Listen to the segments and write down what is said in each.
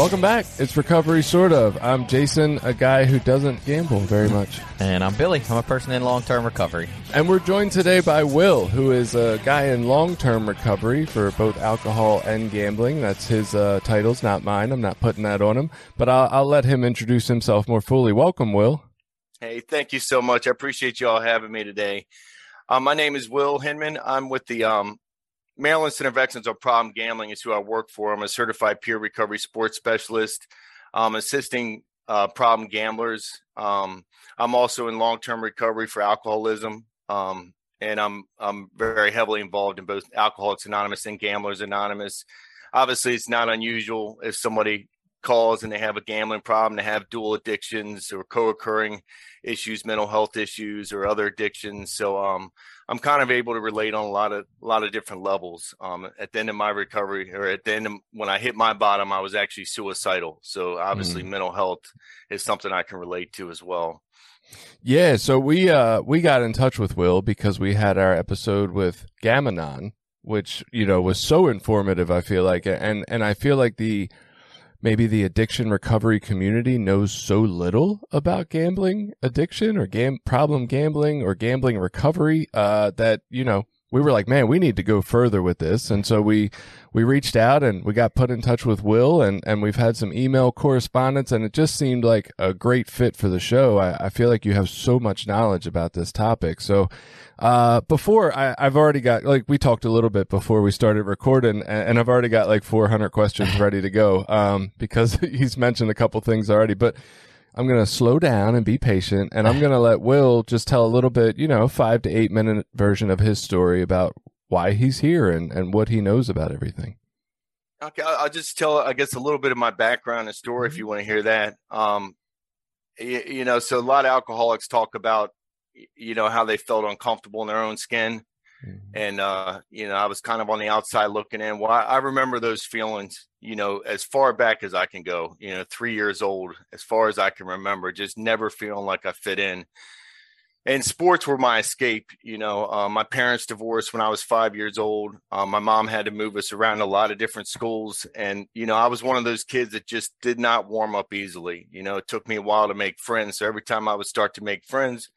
Welcome back. It's Recovery Sort of. I'm Jason, a guy who doesn't gamble very much. And I'm Billy. I'm a person in long term recovery. And we're joined today by Will, who is a guy in long term recovery for both alcohol and gambling. That's his uh, titles, not mine. I'm not putting that on him, but I'll, I'll let him introduce himself more fully. Welcome, Will. Hey, thank you so much. I appreciate you all having me today. Um, my name is Will Hinman. I'm with the um, Maryland Center of Excellence on Problem Gambling is who I work for. I'm a certified peer recovery sports specialist, um, assisting uh, problem gamblers. Um, I'm also in long-term recovery for alcoholism, um, and I'm I'm very heavily involved in both Alcoholics Anonymous and Gamblers Anonymous. Obviously, it's not unusual if somebody calls and they have a gambling problem, they have dual addictions or co-occurring issues, mental health issues, or other addictions. So um, I'm kind of able to relate on a lot of a lot of different levels. Um, at the end of my recovery, or at the end of when I hit my bottom, I was actually suicidal. So obviously, mm mental health is something I can relate to as well. Yeah, so we uh we got in touch with Will because we had our episode with Gam-Anon, which you know was so informative. I feel like, and and I feel like the maybe the addiction recovery community knows so little about gambling addiction or gam- problem gambling or gambling recovery uh, that you know we were like, man, we need to go further with this. And so we, we reached out and we got put in touch with Will and, and we've had some email correspondence and it just seemed like a great fit for the show. I, I feel like you have so much knowledge about this topic. So, uh, before I, have already got, like, we talked a little bit before we started recording and, and I've already got like 400 questions ready to go. Um, because he's mentioned a couple things already, but I'm going to slow down and be patient, and I'm going to let Will just tell a little bit, you know, five to eight minute version of his story about why he's here and, and what he knows about everything. Okay, I'll just tell, I guess, a little bit of my background and story if mm-hmm. you want to hear that. Um, you, you know, so a lot of alcoholics talk about, you know, how they felt uncomfortable in their own skin. Mm-hmm. And, uh, you know, I was kind of on the outside looking in. Well, I, I, remember those feelings, you know, as far back as I can go, you know, three years old, as far as I can remember, just never feeling like I fit in. And sports were my escape. You know, uh, my parents divorced when I was five years old. Um, my mom had to move us around a lot of different schools. And, you know, I was one of those kids that just did not warm up easily. You know, it took me a while to make friends. So every time I would start to make friends,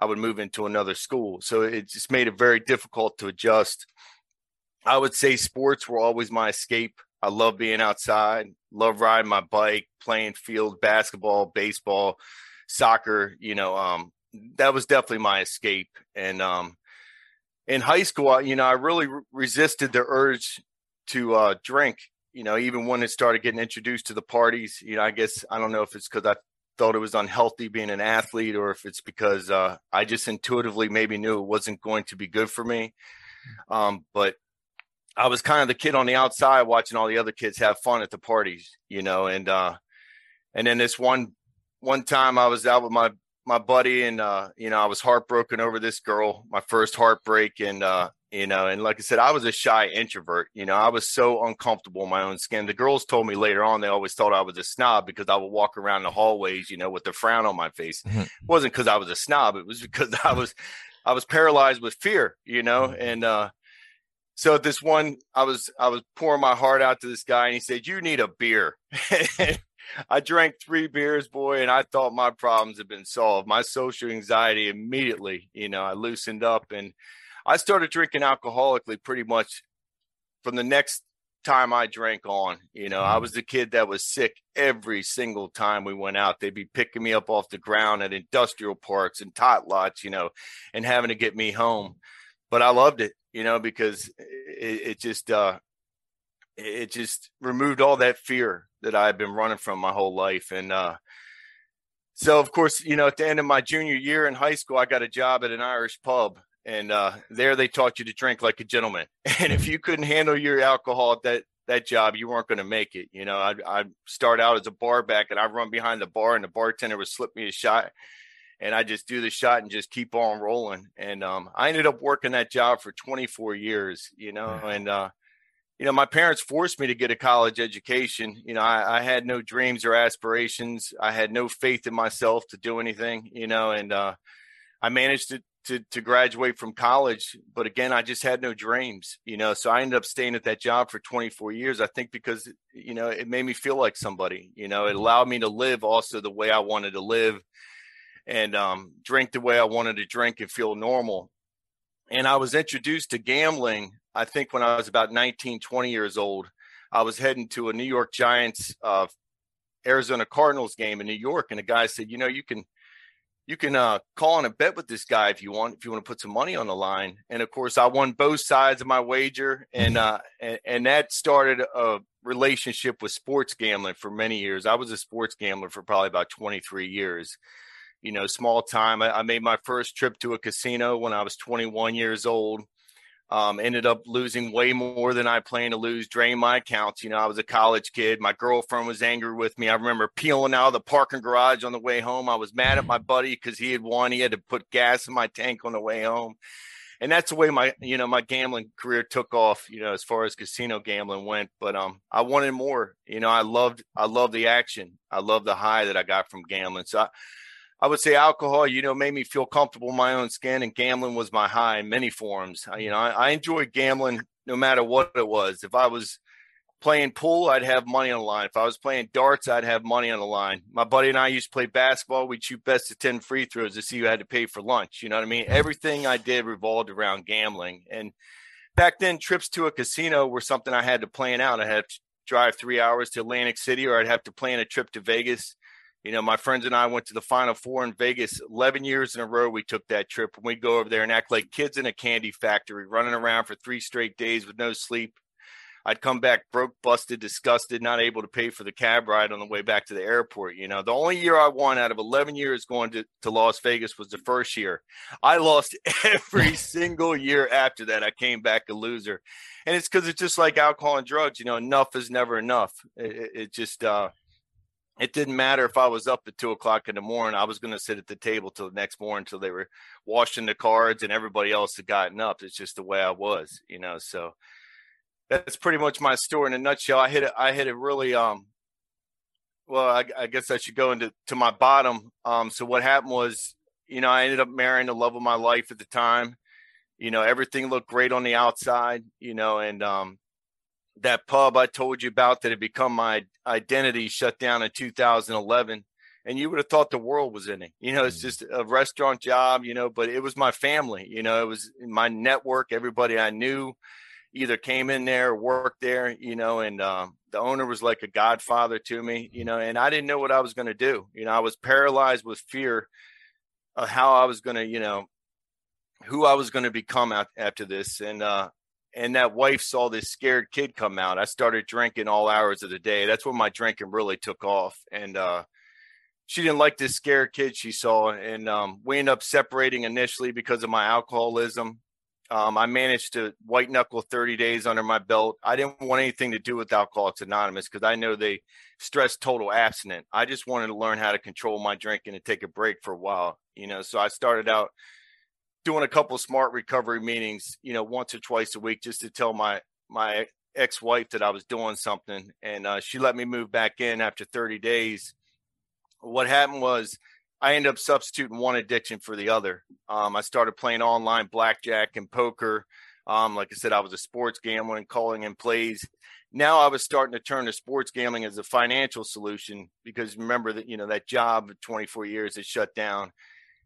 I would move into another school. So it just made it very difficult to adjust. I would say sports were always my escape. I love being outside, love riding my bike, playing field basketball, baseball, soccer, you know, um, that was definitely my escape. And um, in high school, you know, I really re- resisted the urge to uh, drink. You know, even when it started getting introduced to the parties, you know, I guess I don't know if it's because I thought it was unhealthy being an athlete or if it's because uh, I just intuitively maybe knew it wasn't going to be good for me. Um, but I was kind of the kid on the outside watching all the other kids have fun at the parties, you know, and uh, and then this one one time I was out with my my buddy and uh, you know I was heartbroken over this girl, my first heartbreak, and uh, you know, and like I said, I was a shy introvert. You know, I was so uncomfortable in my own skin. The girls told me later on they always thought I was a snob because I would walk around the hallways, you know, with a frown on my face. Mm-hmm. It wasn't because I was a snob; it was because I was I was paralyzed with fear. You know, mm-hmm. and uh, so this one, I was I was pouring my heart out to this guy, and he said, "You need a beer." I drank three beers, boy, and I thought my problems had been solved. My social anxiety immediately, you know, I loosened up and I started drinking alcoholically pretty much from the next time I drank on. You know, I mm-hmm. was the kid that was sick every single time we went out. They'd be picking me up off the ground at industrial parks and tot lots, you know, and having to get me home. But I loved it, you know, because it, it just uh it just removed all that fear that I had been running from my whole life. And uh so of course, you know, at the end of my junior year in high school, I got a job at an Irish pub and uh, there they taught you to drink like a gentleman. And if you couldn't handle your alcohol at that that job, you weren't going to make it. You know, I'd, I'd start out as a bar back, and I'd run behind the bar, and the bartender would slip me a shot, and I just do the shot and just keep on rolling. And um, I ended up working that job for 24 years. You know, and uh, you know, my parents forced me to get a college education. You know, I, I, had no dreams or aspirations. I had no faith in myself to do anything, you know, and uh, I managed to, to, to graduate from college. But again, I just had no dreams, you know, so I ended up staying at that job for 24 years. I think because, you know, it made me feel like somebody, you know, it allowed me to live also the way I wanted to live and um, drink the way I wanted to drink and feel normal. And I was introduced to gambling I think when I was about 19, 20 years old, I was heading to a New York Giants, uh, Arizona Cardinals game in New York, and a guy said, "You know, you can." You can uh, call on a bet with this guy if you want. If you want to put some money on the line, and of course, I won both sides of my wager, and uh, and, and that started a relationship with sports gambling for many years. I was a sports gambler for probably about 23 years you know, small time. I, I, made my first trip to a casino when I was 21 years old. Um, ended up losing way more than I planned to lose, drained my accounts. You know, I was a college kid. My girlfriend was angry with me. I remember peeling out of the parking garage on the way home. I was mad at my buddy because he had won. He had to put gas in my tank on the way home. And that's the way my, you know, my gambling career took off, you know, as far as casino gambling went. But um, I wanted more. You know, I loved, I loved the action. I loved the high that I got from gambling. So I, I would say alcohol, you know, made me feel comfortable in my own skin, and gambling was my high in many forms. I, you know, I, I enjoyed gambling no matter what it was. If I was playing pool, I'd have money on the line. If I was playing darts, I'd have money on the line. My buddy and I used to play basketball. We'd shoot best of 10 free throws to see who had to pay for lunch. You know what I mean? Everything I did revolved around gambling. And back then, trips to a casino were something I had to plan out. I had to drive three hours to Atlantic City, or I'd have to plan a trip to Vegas you know, my friends and I went to the Final Four in Vegas 11 years in a row. We took that trip and we'd go over there and act like kids in a candy factory, running around for three straight days with no sleep. I'd come back broke, busted, disgusted, not able to pay for the cab ride on the way back to the airport. You know, the only year I won out of 11 years going to, to Las Vegas was the first year. I lost every single year after that. I came back a loser. And it's because it's just like alcohol and drugs. You know, enough is never enough. It, it just, uh, it didn't matter if I was up at two o'clock in the morning. I was going to sit at the table till the next morning until they were washing the cards and everybody else had gotten up. It's just the way I was, you know. So that's pretty much my story in a nutshell. I hit it. I hit it really. Um. Well, I, I guess I should go into to my bottom. Um. So what happened was, you know, I ended up marrying the love of my life at the time. You know, everything looked great on the outside. You know, and um, that pub I told you about that had become my identity shut down in 2011 and you would have thought the world was in it. You know, it's mm. just a restaurant job, you know, but it was my family, you know, it was my network. Everybody I knew either came in there or worked there, you know, and um, the owner was like a godfather to me, you know, and I didn't know what I was going to do. You know, I was paralyzed with fear of how I was going to, you know, who I was going to become after this. And, uh, and that wife saw this scared kid come out. I started drinking all hours of the day. That's when my drinking really took off. And uh, she didn't like this scared kid she saw. And um, we ended up separating initially because of my alcoholism. Um, I managed to white knuckle 30 days under my belt. I didn't want anything to do with Alcoholics Anonymous because I know they stress total abstinent. I just wanted to learn how to control my drinking and take a break for a while, you know. So I started out doing a couple smart recovery meetings, you know, once or twice a week just to tell my my ex-wife that I was doing something and uh, she let me move back in after 30 days. What happened was I ended up substituting one addiction for the other. Um, I started playing online blackjack and poker. Um, like I said, I was a sports gambler and calling in plays. Now I was starting to turn to sports gambling as a financial solution because remember that you know that job 24 years is shut down,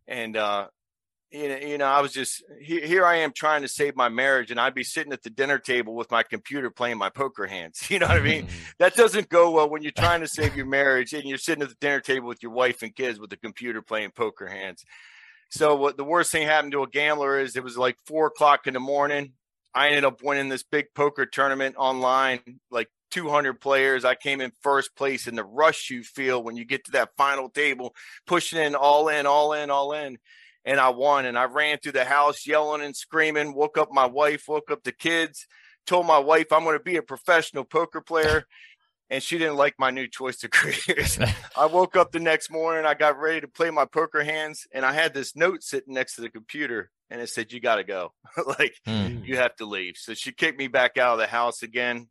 and uh, you know, you know, I was just here, here. I am trying to save my marriage, and I'd be sitting at the dinner table with my computer playing my poker hands. You know what I mean? Mm-hmm. that doesn't go well when you're trying to save your marriage and you're sitting at the dinner table with your wife and kids with the computer playing poker hands. So, what the worst thing happened to a gambler is it was like four o'clock in the morning. I ended up winning this big poker tournament online, like 200 players. I came in first place in the rush you feel when you get to that final table, pushing in all in, all in, all in and I won. And I ran through the house yelling and screaming, woke up my wife, woke up the kids, told my wife I'm going to be a professional poker player. and she didn't like my new choice of careers. I woke up the next morning, I got ready to play my poker hands, and I had this note sitting next to the computer, and it said, "You got to go, like mm. you have to leave." So she kicked me back out of the house again.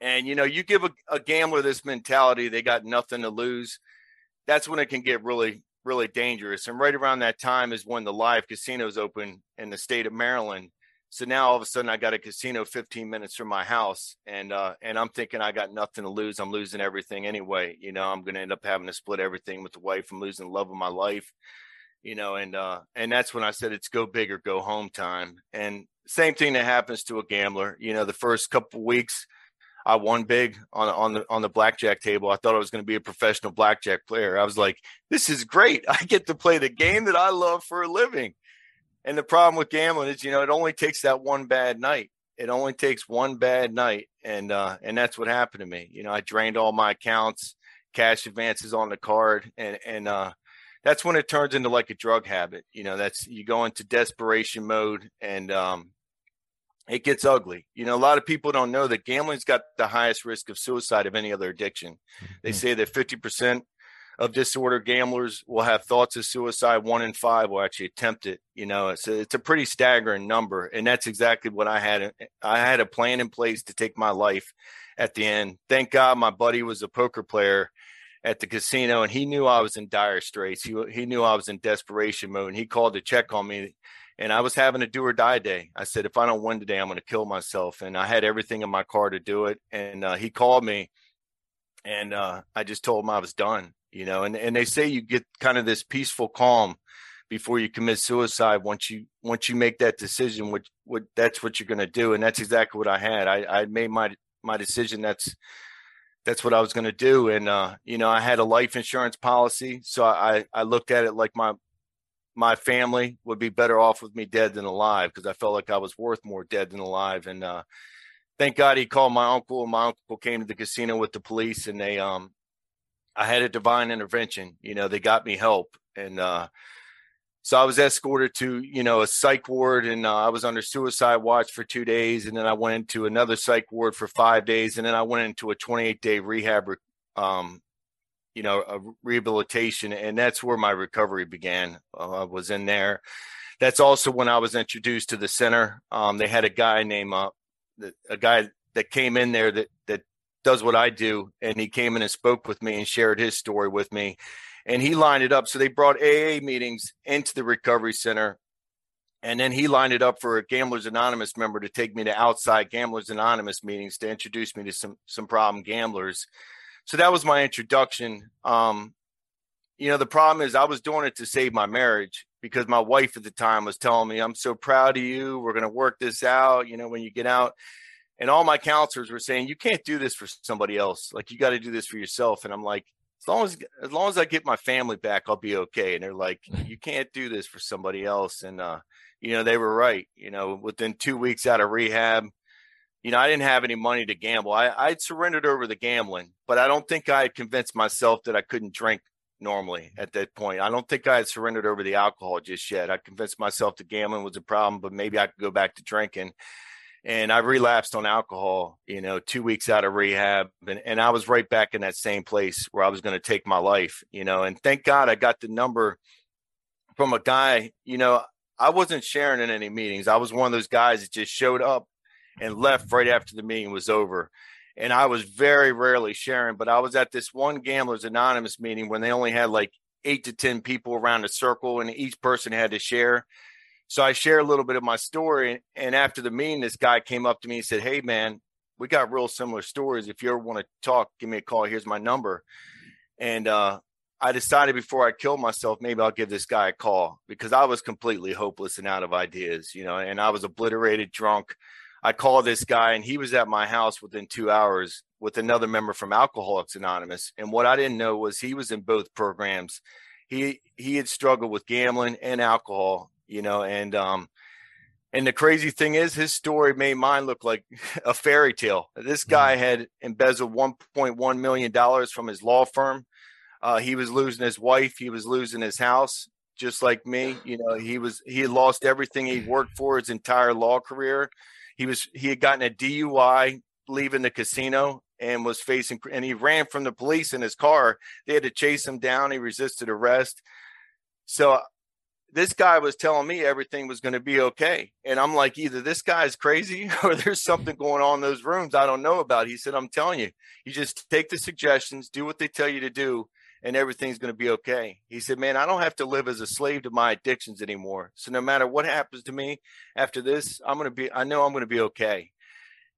And you know, you give a, a gambler this mentality, they got nothing to lose. That's when it can get really really dangerous. And right around that time is when the live casinos open in the state of Maryland. So now all of a sudden I got a casino 15 minutes from my house and uh and I'm thinking I got nothing to lose. I'm losing everything anyway. You know, I'm gonna end up having to split everything with the wife. I'm losing the love of my life. You know, and uh and that's when I said it's go big or go home time. And same thing that happens to a gambler. You know, the first couple weeks I won big on on the on the blackjack table. I thought I was going to be a professional blackjack player. I was like, this is great. I get to play the game that I love for a living. And the problem with gambling is, you know, it only takes that one bad night. It only takes one bad night, and uh, and that's what happened to me. You know, I drained all my accounts, cash advances on the card, and and uh, that's when it turns into like a drug habit. You know, that's you go into desperation mode, and um, it gets ugly. You know, a lot of people don't know that gambling's got the highest risk of suicide of any other addiction. They mm-hmm. say that 50% of disorder gamblers will have thoughts of suicide. One in five will actually attempt it. You know, it's a, it's a pretty staggering number. And that's exactly what I had. I had a plan in place to take my life at the end. Thank God my buddy was a poker player at the casino and he knew I was in dire straits. He, he knew I was in desperation mode and he called to check on me and I was having a do or die day. I said, if I don't win today, I'm going to kill myself. And I had everything in my car to do it. And uh, he called me, and uh, I just told him I was done. You know, and and they say you get kind of this peaceful calm before you commit suicide once you once you make that decision. What what that's what you're going to do, and that's exactly what I had. I I made my my decision. That's that's what I was going to do. And, uh, you know, I had a life insurance policy. So I, I looked at it like my, my family would be better off with me dead than alive because I felt like I was worth more dead than alive. And uh, thank God he called my uncle, and my uncle came to the casino with the police, and they um, I had a divine intervention. You know, they got me help, and uh, so I was escorted to you know a psych ward, and uh, I was under suicide watch for two days, and then I went into another psych ward for five days, and then I went into a 28 day rehab um, you know, a rehabilitation, and that's where my recovery began. Uh, I was in there. That's also when I was introduced to the center. Um, they had a guy named uh, a guy that came in there that that does what I do, and he came in and spoke with me and shared his story with me, and he lined it up. So they brought AA meetings into the recovery center, and then he lined it up for a Gamblers Anonymous member to take me to outside Gamblers Anonymous meetings to introduce me to some some problem gamblers so that was my introduction. Um, you know, the problem is I was doing it to save my marriage because my wife at the time was telling me, I'm so proud of you. We're going to work this out, you know, when you get out. And all my counselors were saying, you can't do this for somebody else. Like you got to do this for yourself. And I'm like, as long as as long as I get my family back, I'll be okay. And they're like, you can't do this for somebody else. And uh, you know, they were right. You know, within two weeks out of rehab, you know, I didn't have any money to gamble. I, I'd surrendered over the gambling, but I don't think I had convinced myself that I couldn't drink normally at that point. I don't think I had surrendered over the alcohol just yet. I convinced myself that gambling was a problem, but maybe I could go back to drinking. And I relapsed on alcohol, you know, two weeks out of rehab. And, and I was right back in that same place where I was going to take my life, you know. And thank God I got the number from a guy, you know, I wasn't sharing in any meetings. I was one of those guys that just showed up and left right after the meeting was over. And I was very rarely sharing, but I was at this one Gamblers Anonymous meeting when they only had like eight to 10 people around a circle and each person had to share. So I shared a little bit of my story. And after the meeting, this guy came up to me and said, Hey, man, we got real similar stories. If you ever want to talk, give me a call. Here's my number. And uh, I decided before I killed myself, maybe I'll give this guy a call because I was completely hopeless and out of ideas, you know, and I was obliterated, drunk. I called this guy and he was at my house within two hours with another member from Alcoholics Anonymous. And what I didn't know was he was in both programs. He he had struggled with gambling and alcohol, you know, and um and the crazy thing is his story made mine look like a fairy tale. This guy mm-hmm. had embezzled 1.1 million dollars from his law firm. Uh, he was losing his wife, he was losing his house just like me. You know, he was he had lost everything he worked for his entire law career. He was he had gotten a DUI leaving the casino and was facing and he ran from the police in his car. They had to chase him down. He resisted arrest. So this guy was telling me everything was going to be okay. And I'm like, either this guy's crazy or there's something going on in those rooms I don't know about. He said, I'm telling you, you just take the suggestions, do what they tell you to do, and everything's going to be okay. He said, man, I don't have to live as a slave to my addictions anymore. So no matter what happens to me after this, I'm going to be, I know I'm going to be okay.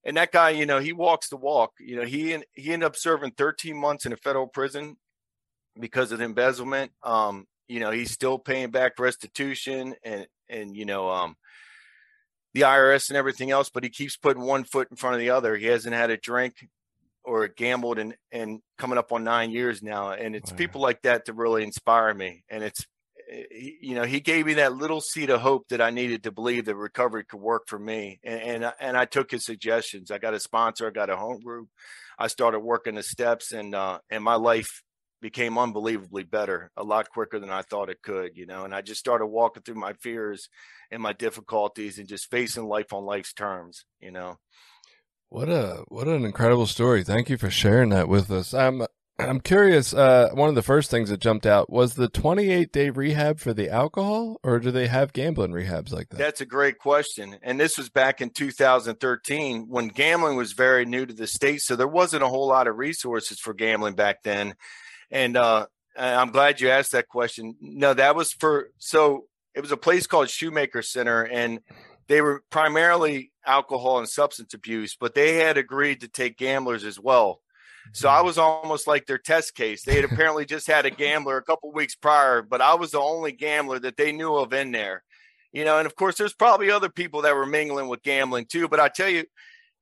And that guy, you know, he walks the walk. You know, he he ended up serving 13 months in a federal prison because of embezzlement. Um, you know he's still paying back restitution and and you know um the IRS and everything else, but he keeps putting one foot in front of the other. He hasn't had a drink or gambled and and coming up on nine years now, and it's wow. people like that that really inspire me. And it's eh, you know he gave me that little seed of hope that I needed to believe that recovery could work for me, and and, and I took his suggestions. I got a sponsor, I got a home group, I started working the steps, and uh, and my life became unbelievably better a lot quicker than I thought it could, you know. And I just started walking through my fears and my difficulties and just facing life on life's terms, you know. What a what an incredible story. Thank you for sharing that with us. I'm I'm curious, uh, one of the first things that jumped out was the 28 day rehab for the alcohol, or do they have gambling rehabs like that? That's a great question. And this was back in 2013 when gambling was very new to the state. So there wasn't a whole lot of resources for gambling back then. And uh, I'm glad you asked that question. No, that was for so it was a place called Shoemaker Center, and they were primarily alcohol and substance abuse, but they had agreed to take gamblers as well. So I mm-hmm. was almost like their test case. They had apparently just had a gambler a couple weeks prior, but I was the only gambler that they knew of in there. You know, and of course, there's probably other people that were mingling with gambling too. But I tell you,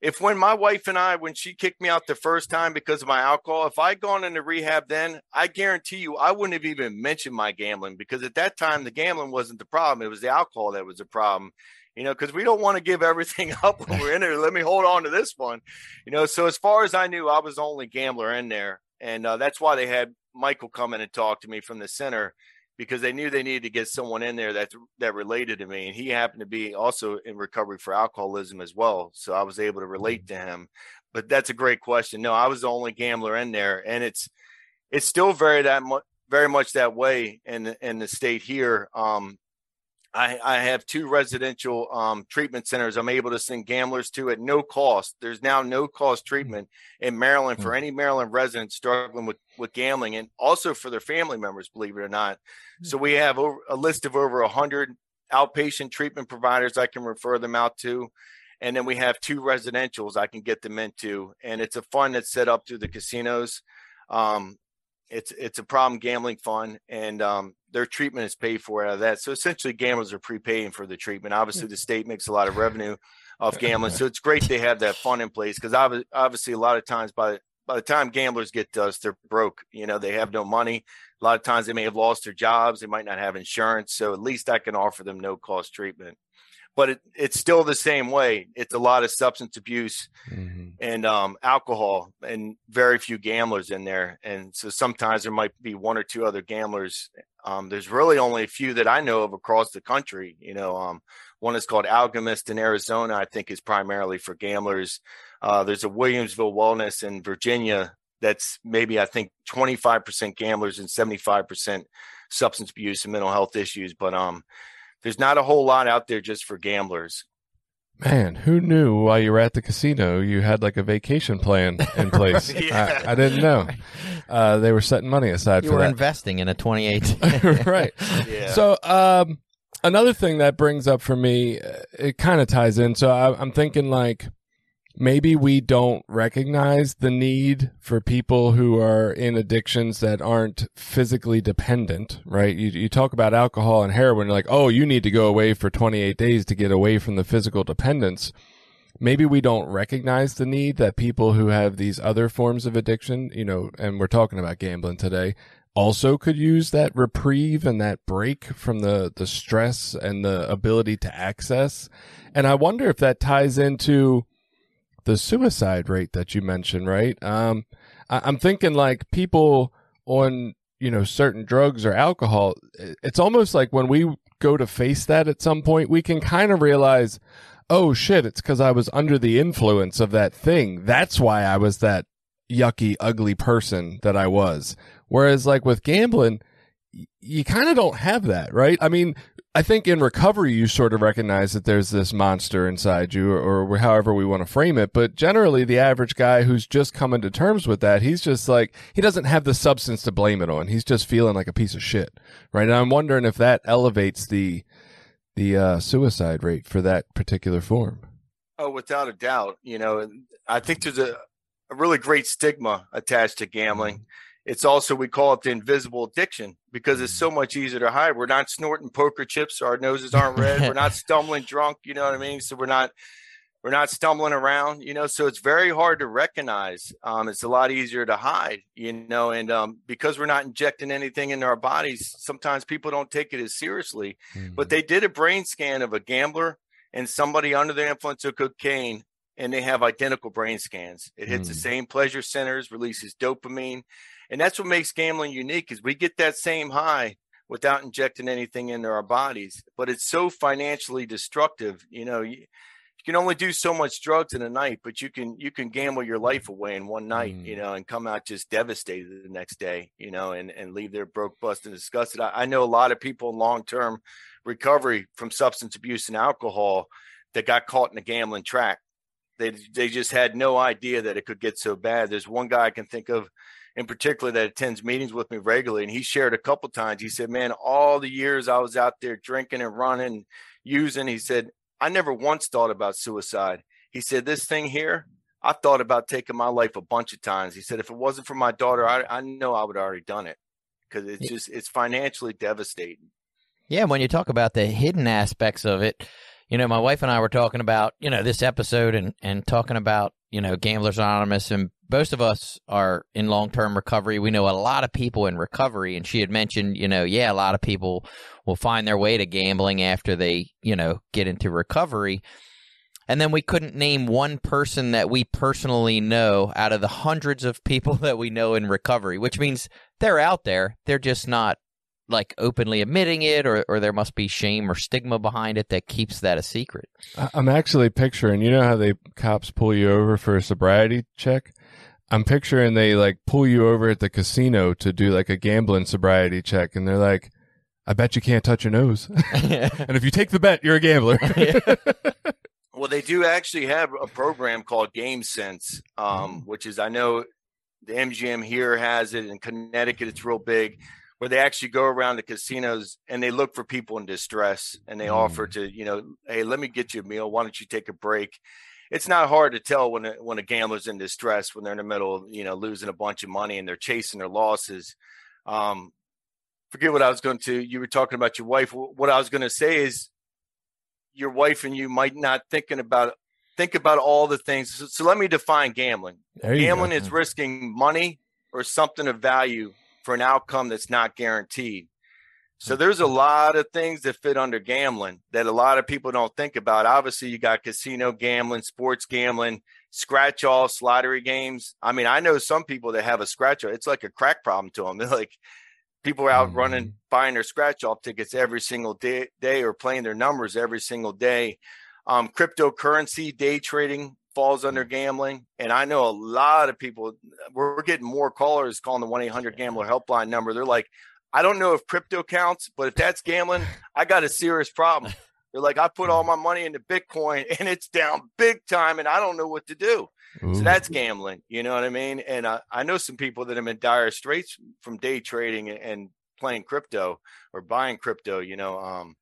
if when my wife and I, when she kicked me out the first time because of my alcohol, if I'd gone into rehab then, I guarantee you I wouldn't have even mentioned my gambling because at that time the gambling wasn't the problem. It was the alcohol that was the problem. You know, because we don't want to give everything up when we're in there. Let me hold on to this one. You know, so as far as I knew, I was the only gambler in there. And uh, that's why they had Michael come in and talk to me from the center because they knew they needed to get someone in there that that related to me and he happened to be also in recovery for alcoholism as well so i was able to relate to him but that's a great question no i was the only gambler in there and it's it's still very that much very much that way in in the state here um I, I have two residential um, treatment centers I'm able to send gamblers to at no cost. There's now no cost mm-hmm. treatment in Maryland for mm. any Maryland resident struggling with, with gambling and also for their family members, believe it or not. So we have over, a list of over 100 outpatient treatment providers I can refer them out to. And then we have two residentials I can get them into. And it's a fund that's set up through the casinos. Um, it's it's a problem gambling fund, and um, their treatment is paid for out of that. So essentially, gamblers are prepaying for the treatment. Obviously, the state makes a lot of revenue off gambling, so it's great they have that fund in place because obviously, a lot of times by by the time gamblers get to us, they're broke. You know, they have no money. A lot of times they may have lost their jobs. They might not have insurance. So at least I can offer them no cost treatment. But it, it's still the same way. It's a lot of substance abuse mm-hmm. and um, alcohol, and very few gamblers in there. And so sometimes there might be one or two other gamblers. Um, there's really only a few that I know of across the country. You know, um, one is called Algamus in Arizona. I think is primarily for gamblers. Uh, there's a Williamsville Wellness in Virginia that's maybe I think 25% gamblers and 75% substance abuse and mental health issues. But um, there's not a whole lot out there just for gamblers. Man, who knew while you were at the casino you had like a vacation plan in place? yeah. I, I, didn't know. Uh, they were setting money aside you for were that. investing in a 28. right. Yeah. So, um, another thing that brings up for me, uh, it kind of ties in. So I, I'm thinking like, maybe we don't recognize the need for people who are in addictions that aren't physically dependent, right? You, you talk about alcohol and heroin, you're like, oh, you need to go away for 28 days to get away from the physical dependence. Maybe we don't recognize the need that people who have these other forms of addiction, you know, and we're talking about gambling today, also could use that reprieve and that break from the, the stress and the ability to access. And I wonder if that ties into the suicide rate that you mentioned, right? Um, I, am thinking like people on you know certain drugs or alcohol it's almost like when we go to face that at some point we can kind of realize oh shit it's because i was under the influence of that thing that's why i was that yucky ugly person that i was whereas like with gambling you kind of don't have that, right? I mean, I think in recovery, you sort of recognize that there's this monster inside you, or, or, however we want to frame it. But generally, the average guy who's just coming to terms with that, he's just like, he doesn't have the substance to blame it on. He's just feeling like a piece of shit, right? And I'm wondering if that elevates the the uh, suicide rate for that particular form. Oh, without a doubt. You know, I think there's a, a really great stigma attached to gambling. Mm-hmm it's also we call it the invisible addiction because it's so much easier to hide. We're not snorting poker chips, our noses aren't red. we're not stumbling drunk, you know what I mean? So we're not we're not stumbling around, you know. So it's very hard to recognize. Um, it's a lot easier to hide, you know, and um, because we're not injecting anything into our bodies, sometimes people don't take it as seriously. Mm-hmm. But they did a brain scan of a gambler and somebody under the influence of cocaine and they have identical brain scans. It hits mm. the same pleasure centers, releases dopamine, and that's what makes gambling unique is we get that same high without injecting anything into our bodies. But it's so financially destructive. You know, you, you can only do so much drugs in a night, but you can you can gamble your life away in one night, mm. you know, and come out just devastated the next day, you know, and and leave there broke, busted, and disgusted. I, I know a lot of people in long term recovery from substance abuse and alcohol that got caught in a gambling track. They they just had no idea that it could get so bad. There's one guy I can think of in particular that attends meetings with me regularly and he shared a couple times. He said man all the years i was out there drinking and running using he said i never once thought about suicide. He said this thing here i thought about taking my life a bunch of times. He said if it wasn't for my daughter i, I know i would have already done it. Because it's just it's financially devastating. Yeah when you talk about the hidden aspects of it you know my wife and i were talking about you know this episode and and talking about you know gamblers anonymous and most of us are in long term recovery. We know a lot of people in recovery, and she had mentioned, you know, yeah, a lot of people will find their way to gambling after they, you know, get into recovery. And then we couldn't name one person that we personally know out of the hundreds of people that we know in recovery, which means they're out there. They're just not like openly admitting it or, or there must be shame or stigma behind it that keeps that a secret. I'm actually picturing, you know how they cops pull you over for a sobriety check? I'm picturing they like pull you over at the casino to do like a gambling sobriety check, and they're like, "I bet you can't touch your nose, and if you take the bet, you're a gambler." well, they do actually have a program called Game Sense, um, mm. which is I know the MGM here has it in Connecticut. It's real big, where they actually go around the casinos and they look for people in distress, and they mm. offer to you know, hey, let me get you a meal. Why don't you take a break? it's not hard to tell when a, when a gambler's in distress when they're in the middle of you know losing a bunch of money and they're chasing their losses. Um, forget what I was going to. You were talking about your wife. What I was going to say is, your wife and you might not thinking about think about all the things. So, so let me define gambling. Gambling is risking money or something of value for an outcome that's not guaranteed. So there's a lot of things that fit under gambling that a lot of people don't think about. Obviously, you got casino gambling, sports gambling, scratch offs, lottery games. I mean, I know some people that have a scratch off. It's like a crack problem to them. They're like people are out mm-hmm. running, buying their scratch off tickets every single day, day or playing their numbers every single day. Um, cryptocurrency, day trading falls under gambling. And I know a lot of people, we're getting more callers calling the 1 800 Gambler helpline number. They're like, I don't know if crypto counts, but if that's gambling, I got a serious problem. They're like, I put all my money into Bitcoin and it's down big time and I don't know what to do. Ooh. So that's gambling. You know what I mean? And uh, I know some people that have been dire straits from day trading and, and playing crypto or buying crypto, you know. Um,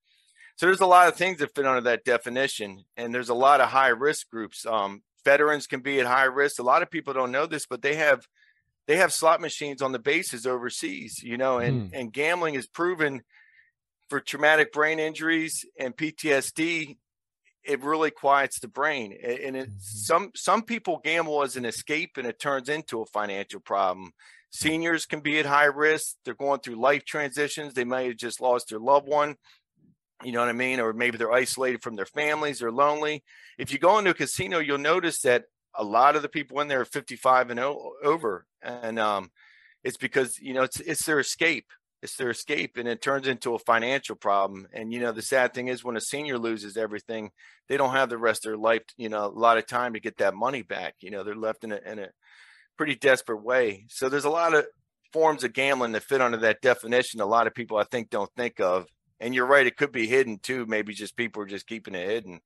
so there's a lot of things that fit under that definition. And there's a lot of high risk groups. Um, veterans can be at high risk. A lot of people don't know this, but they have they have slot machines on the bases overseas, you know, and, mm. and gambling is proven for traumatic brain injuries and PTSD. It really quiets the brain, and it, mm-hmm. some some people gamble as an escape, and it turns into a financial problem. Seniors can be at high risk; they're going through life transitions. They may have just lost their loved one, you know what I mean, or maybe they're isolated from their families, they're lonely. If you go into a casino, you'll notice that a lot of the people in there are 55 and over. And um, it's because you know it's it's their escape. It's their escape and it turns into a financial problem. And you know the sad thing is when a senior loses everything they don't have the rest of their life you know a lot of time to get that money back. You know they're left in a, in a pretty desperate way. So there's a lot of forms of gambling that fit under that definition a lot of people i think don't think of and you're right it could be hidden too maybe just people are just keeping it hidden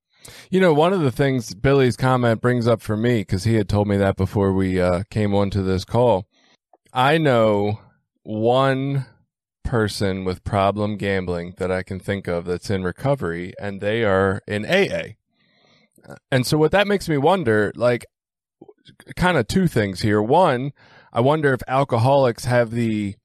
you know, one of the things Billy's comment brings up for me, because he had told me that before we uh, came onto this call. I know one person with problem gambling that I can think of that's in recovery, and they are in AA. And so, what that makes me wonder, like, kind of two things here. One, I wonder if alcoholics have the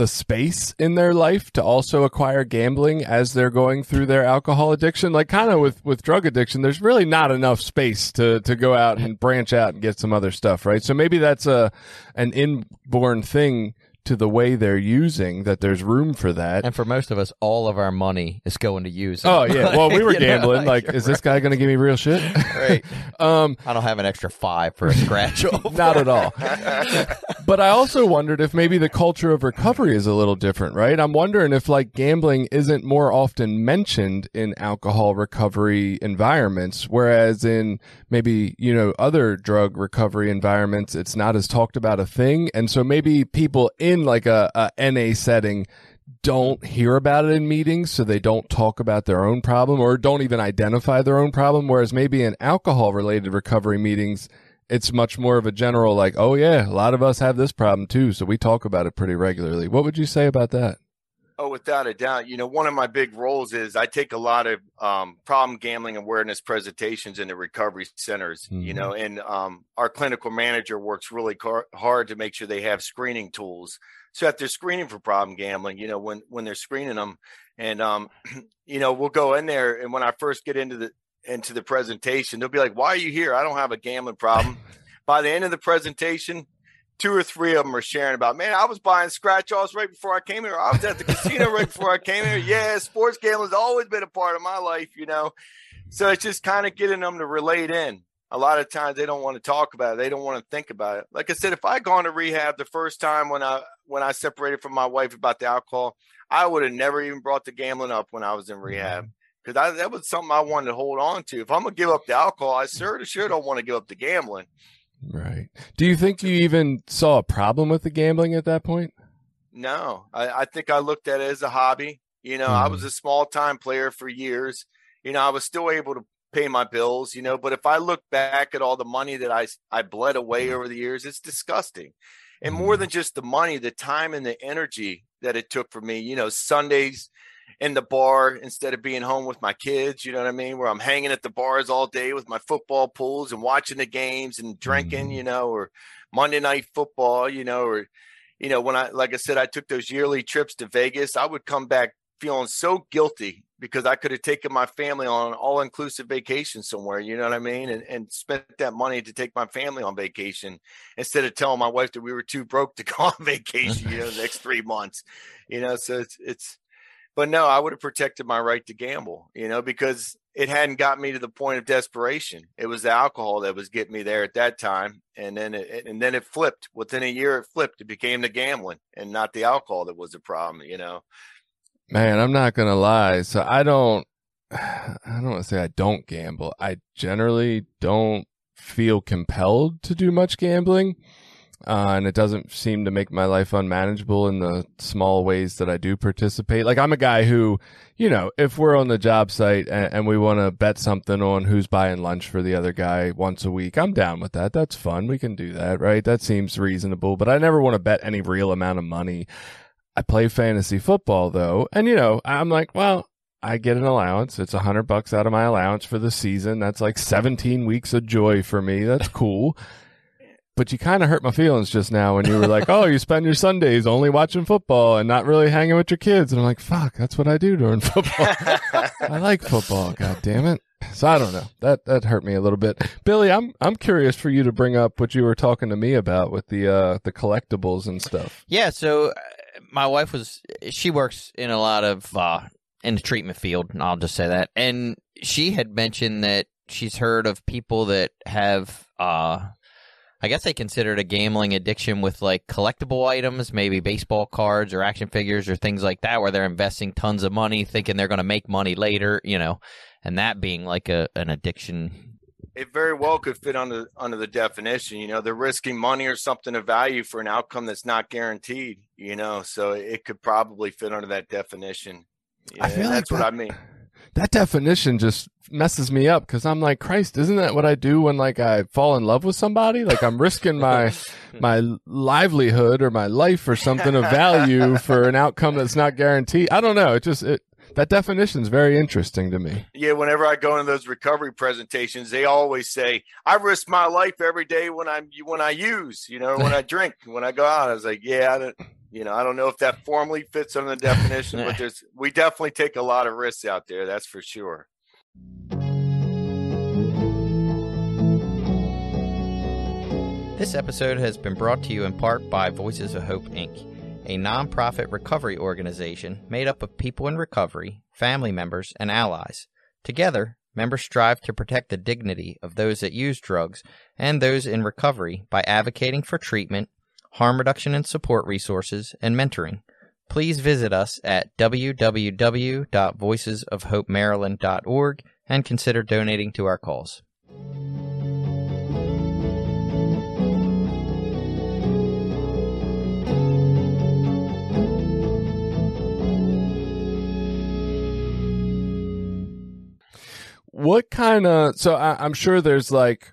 the space in their life to also acquire gambling as they're going through their alcohol addiction. Like kind of with with drug addiction there's really not enough space to to go out and branch out and get some other stuff right? So maybe that's a an inborn thing to the way they're using that there's room for that. And for most of us, all of our money is going to use. Oh yeah. Well, we were gambling. Know, like, like, is this guy going to give me real shit? right. um, I don't have an extra five for a scratch off. not at all. but I also wondered if maybe the culture of recovery is a little different, right? I'm wondering if like gambling isn't more often mentioned in alcohol recovery environments, whereas in maybe you know other drug recovery environments, it's not as talked about a thing, and so maybe people in in like a, a NA setting don't hear about it in meetings, so they don't talk about their own problem or don't even identify their own problem. Whereas maybe in alcohol related recovery meetings, it's much more of a general, like, oh, yeah, a lot of us have this problem too. So we talk about it pretty regularly. What would you say about that? Oh, without a doubt. You know, one of my big roles is I take a lot of um, problem gambling awareness presentations in the recovery centers, mm-hmm. you know, and um, our clinical manager works really car- hard to make sure they have screening tools. So if they're screening for problem gambling, you know, when, when they're screening them and, um, you know, we'll go in there and when I first get into the, into the presentation, they'll be like, why are you here? I don't have a gambling problem. By the end of the presentation, two or three of them are sharing about, man, I was buying scratch offs right before I came here. I was at the casino right before I came here. Yeah, sports gambling's always been a part of my life, you know. So it's just kind of getting them to relate in. A lot of times they don't want to talk about it. They don't want to think about it. Like I said, if I gone to rehab the first time when I when I separated from my wife about the alcohol, I would have never even brought the gambling up when I was in rehab mm-hmm. because that was something I wanted to hold on to. If I'm gonna give up the alcohol, I sure sure don't want to give up the gambling. Right. Do you think you even saw a problem with the gambling at that point? No, I, I think I looked at it as a hobby. You know, mm. I was hmm. a small time player for years. You know, I was still able to pay my bills, you know, but if I look back at all the money that I, I bled away over the years, it's disgusting. And more hmm. than just the money, the time and the energy that it took for me, you know, Sundays, in the bar instead of being home with my kids. You know what I mean? Where I'm hanging at the bars all day with my football pools and watching the games and drinking, mm-hmm. you know, or Monday night football, you know, or, you know, when I, like I said, I took those yearly trips to Vegas, I would come back feeling so guilty because I could have taken my family on an all inclusive vacation somewhere, you know what I mean? And, and spent that money to take my family on vacation instead of telling my wife that we were too broke to go on vacation, you know, the next three months, you know, so it's, it's, but no, I would have protected my right to gamble, you know, because it hadn't got me to the point of desperation. It was the alcohol that was getting me there at that time, and then it and then it flipped. Within a year, it flipped. It became the gambling and not the alcohol that was the problem, you know. Man, I'm not gonna lie. So I don't. I don't want to say I don't gamble. I generally don't feel compelled to do much gambling uh, and it doesn't seem to make my life unmanageable in the small ways that I do participate. Like I'm a guy who, you know, if we're on the job site and, and we want to bet something on who's buying lunch for the other guy once a week, I'm down with that. That's fun. We can do that, right? That seems reasonable. But I never want to bet any real amount of money. I play fantasy football though, and you know, I'm like, well, I get an allowance. It's a hundred bucks out of my allowance for the season. That's like 17 weeks of joy for me. That's cool but you kind of hurt my feelings just now when you were like, "Oh, you spend your Sundays only watching football and not really hanging with your kids." And I'm like, "Fuck, that's what I do during football. I like football. God damn it." So I don't know. That that hurt me a little bit. Billy, I'm I'm curious for you to bring up what you were talking to me about with the uh the collectibles and stuff. Yeah, so uh, my wife was she works in a lot of uh in the treatment field, and I'll just say that. And she had mentioned that she's heard of people that have uh I guess they consider it a gambling addiction with like collectible items, maybe baseball cards or action figures or things like that, where they're investing tons of money, thinking they're going to make money later, you know, and that being like a an addiction. It very well could fit under under the definition. You know, they're risking money or something of value for an outcome that's not guaranteed. You know, so it could probably fit under that definition. Yeah, I feel like that's what I mean. That definition just messes me up because I'm like, Christ, isn't that what I do when like I fall in love with somebody? Like I'm risking my my livelihood or my life or something of value for an outcome that's not guaranteed. I don't know. It just it that definition is very interesting to me. Yeah, whenever I go into those recovery presentations, they always say, "I risk my life every day when I'm when I use, you know, when I drink, when I go out." I was like, "Yeah, I don't, you know, I don't know if that formally fits under the definition, but there's we definitely take a lot of risks out there. That's for sure." This episode has been brought to you in part by Voices of Hope, Inc., a nonprofit recovery organization made up of people in recovery, family members, and allies. Together, members strive to protect the dignity of those that use drugs and those in recovery by advocating for treatment, harm reduction and support resources, and mentoring. Please visit us at www.voicesofhopemaryland.org and consider donating to our cause. What kind of so I, I'm sure there's like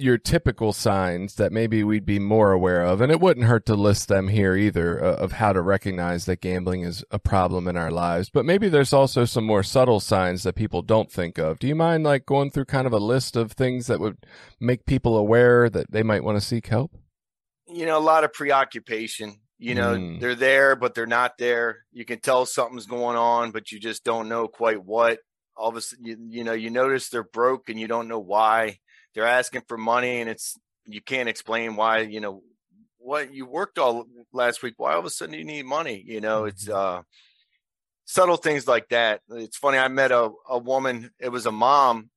your typical signs that maybe we'd be more aware of, and it wouldn't hurt to list them here either uh, of how to recognize that gambling is a problem in our lives. But maybe there's also some more subtle signs that people don't think of. Do you mind like going through kind of a list of things that would make people aware that they might want to seek help? You know, a lot of preoccupation. You know, Mm. they're there, but they're not there. You can tell something's going on, but you just don't know quite what. All of a sudden, you, you know, you notice they're broke and you don't know why. They're asking for money, and it's you can't explain why. You know, what you worked all last week. Why all of a sudden you need money? You know, it's uh subtle things like that. It's funny. I met a a woman. It was a mom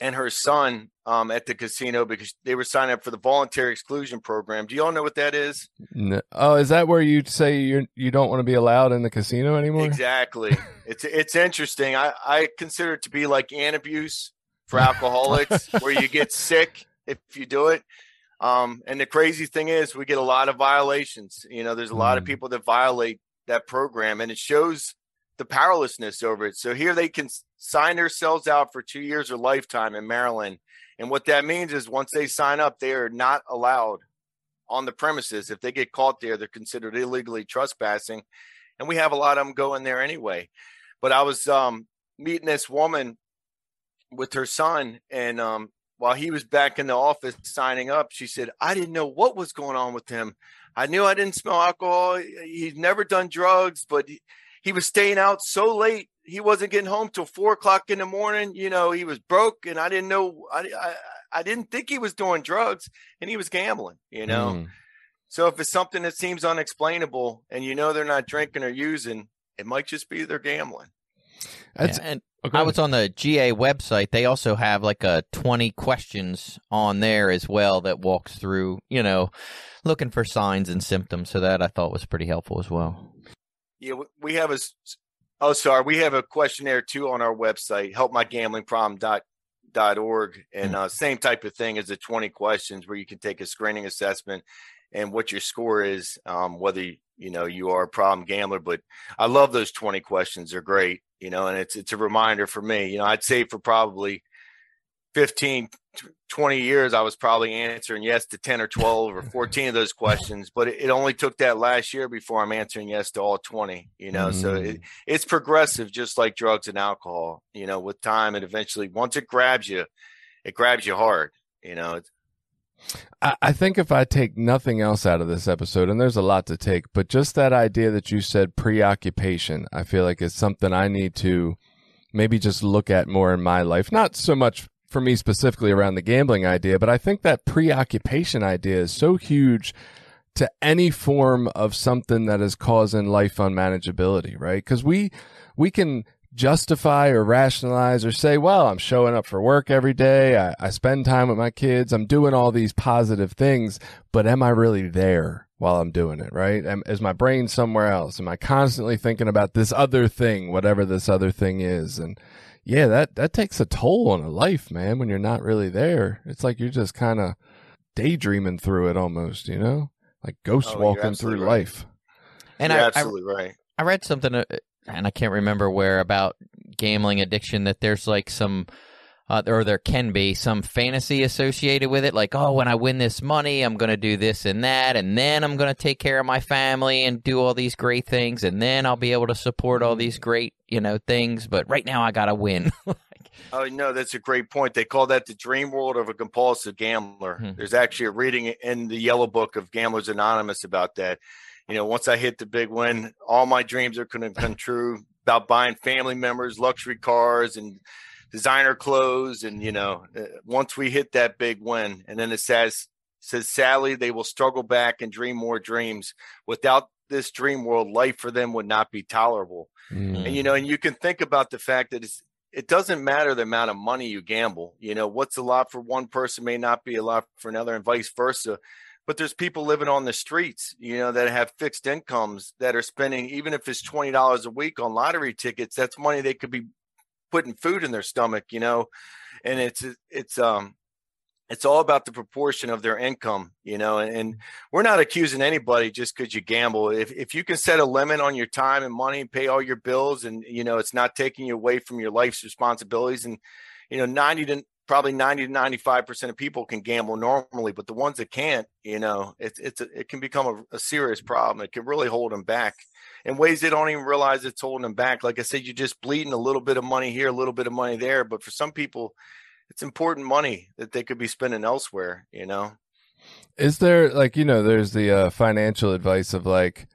and her son um, at the casino because they were signing up for the voluntary exclusion program. Do you all know what that is? No. Oh, is that where you say you you don't want to be allowed in the casino anymore? Exactly. it's it's interesting. I I consider it to be like Antabuse for alcoholics, where you get sick if you do it. Um, and the crazy thing is, we get a lot of violations. You know, there's a lot of Mm. people that violate that program, and it shows the powerlessness over it. So here they can sign themselves out for two years or lifetime in Maryland. And what that means is once they sign up, they are not allowed on the premises. If they get caught there, they're considered illegally trespassing. And we have a lot of them going there anyway. But I was um, meeting this woman with her son, and um, while he was back in the office signing up, she said, I didn't know what was going on with him. I knew I didn't smell alcohol. He's never done drugs, but he, he was staying out so late. He wasn't getting home till four o'clock in the morning. You know, he was broke, and I didn't know. I, I, I didn't think he was doing drugs, and he was gambling. You know, Mm. so if it's something that seems unexplainable, and you know they're not drinking or using, it might just be they're gambling. That's Yeah, and oh, I was on the GA website. They also have like a 20 questions on there as well that walks through, you know, looking for signs and symptoms. So that I thought was pretty helpful as well. Yeah, we- we have a Oh, sorry. We have a questionnaire too on our website, helpmygamblingproblem.org, and uh, same type of thing as the 20 questions where you can take a screening assessment and what your score is, um, whether you, know you are a problem gambler. But I love those 20 questions; they're great, you know, and it's it's a reminder for me. You know, I'd say for probably 15 20 years i was probably answering yes to 10 or 12 or 14 of those questions but it, it only took that last year before i'm answering yes to all 20 you know so it, it's progressive just like drugs and alcohol you know with time and eventually once it grabs you it grabs you hard you know it's, I, think if I take nothing else out of this episode, and there's a lot to take, but just that idea that you said preoccupation, I feel like it's something I need to maybe just look at more in my life. Not so much for me specifically around the gambling idea, but I think that preoccupation idea is so huge to any form of something that is causing life unmanageability, right? Because we we can justify or rationalize or say, well, I'm showing up for work every day. I, I spend time with my kids. I'm doing all these positive things, but am I really there while I'm doing it? Right? Am, is my brain somewhere else? Am I constantly thinking about this other thing, whatever this other thing is? And yeah, that, that takes a toll on a life, man, when you're not really there. It's like you're just kind of daydreaming through it almost, you know, like ghost Oh, walking through right. life. And You're I, I, absolutely right. I read something, uh, and I can't remember where about gambling addiction. That there's like some, uh, or there can be some fantasy associated with it. Like, oh, when I win this money, I'm going to do this and that, and then I'm going to take care of my family and do all these great things, and then I'll be able to support all these great, you know, things. But right now, I got to win. Oh no, that's a great point. They call that the dream world of a compulsive gambler. Hmm. There's actually a reading in the yellow book of Gamblers Anonymous about that. You know, once I hit the big win, all my dreams are going to come true about buying family members luxury cars and designer clothes. And you know, uh, once we hit that big win, and then it says says sadly they will struggle back and dream more dreams. Without this dream world, life for them would not be tolerable Mm. and you know and you can think about the fact that it's it doesn't matter the amount of money you gamble you know what's a lot for one person may not be a lot for another and vice versa but there's people living on the streets you know that have fixed incomes that are spending even if it's $20 a week on lottery tickets that's money they could be putting food in their stomach you know and it's it's um it's all about the proportion of their income, you know, and, and we're not accusing anybody just because you gamble. If if you can set a limit on your time and money and pay all your bills and you know it's not taking you away from your life's responsibilities and you know 90 to probably 90 to 95 percent of people can gamble normally but the ones that can't you know it's it's a, it can become a, a serious problem. It can really hold them back in ways they don't even realize it's holding them back. Like i said you're just bleeding a little bit of money here a little bit of money there but for some people it's important money that they could be spending elsewhere you know? Is there like you know there's the uh, financial advice of like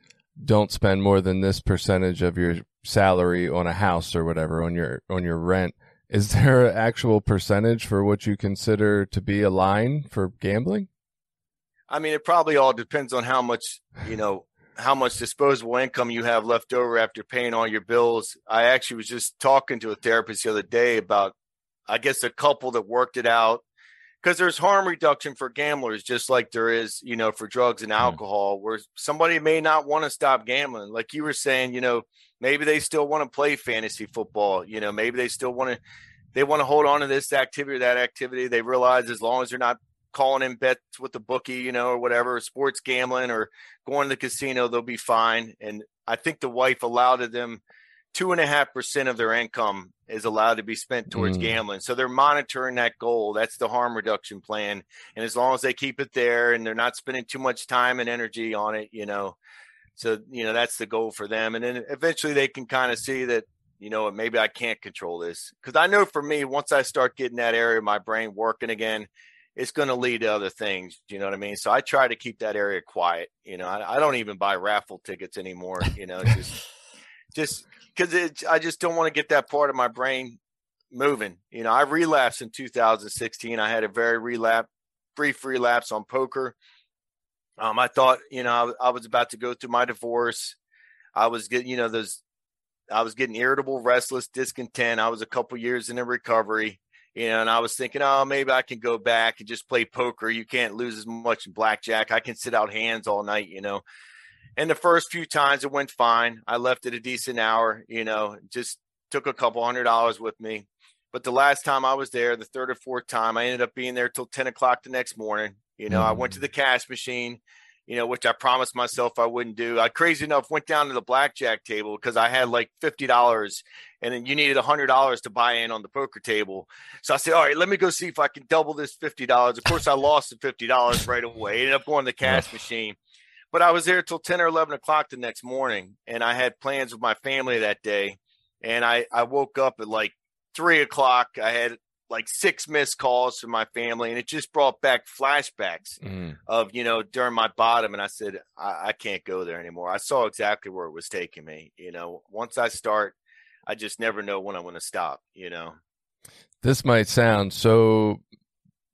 don't spend more than this percentage of your salary on a house or whatever on your on your rent. Is there an actual percentage for what you consider to be a line for gambling? I mean, it probably all depends on how much, you know, how much disposable income you have left over after paying all your bills. I actually was just talking to a therapist the other day about, I guess, a couple that worked it out because there's harm reduction for gamblers, just like there is, you know, for drugs and hmm. alcohol, where somebody may not want to stop gambling. Like you were saying, you know, maybe they still want to play fantasy football, you know, maybe they still want to, they want to hold on to this activity or that activity. They realize as long as they're not calling in bets with the bookie, you know, or whatever, sports gambling or going to the casino, they'll be fine. And I think the wife allowed them two and a half percent of their income is allowed to be spent towards Mm. gambling. So they're monitoring that goal. That's the harm reduction plan. And as long as they keep it there and they're not spending too much time and energy on it, you know, so you know that's the goal for them. And then eventually they can kind of see that you know maybe I can't control this because I know for me, once I start getting that area of my brain working again, it's going to lead to other things. You know what I mean? So I try to keep that area quiet. You know, I, I don't even buy raffle tickets anymore. You know, just just because I just don't want to get that part of my brain moving. You know, I relapsed in 2016. I had a very relapse, brief relapse on poker. Um, I thought, you know, I, I was about to go through my divorce. I was getting, you know, those, I was getting irritable, restless, discontent. I was a couple years in a recovery, you know, and I was thinking, oh, maybe I can go back and just play poker. You can't lose as much in blackjack. I can sit out hands all night, you know. And the first few times it went fine. I left at a decent hour, you know, just took a couple hundred dollars with me. But the last time I was there, the third or fourth time, I ended up being there till 10 o'clock the next morning. You know, I went to mm. the cash machine, you know, which I promised myself I wouldn't do. I crazy enough went down to the blackjack table because I had like $50 and then you needed $100 to buy in on the poker table. So I said, all right, let me go see if I can double this $50. Of course, I lost the $50 right away. Ended up going to the cash machine. But I was there till 10 or 11 o'clock the next morning and I had plans with my family that day. And I, I woke up at like three o'clock. I had like six missed calls from my family and it just brought back flashbacks Mm. of you know during my bottom and i said I, I can't go there anymore i saw exactly where it was taking me you know once i start i just never know when i'm going to stop you know This might sound so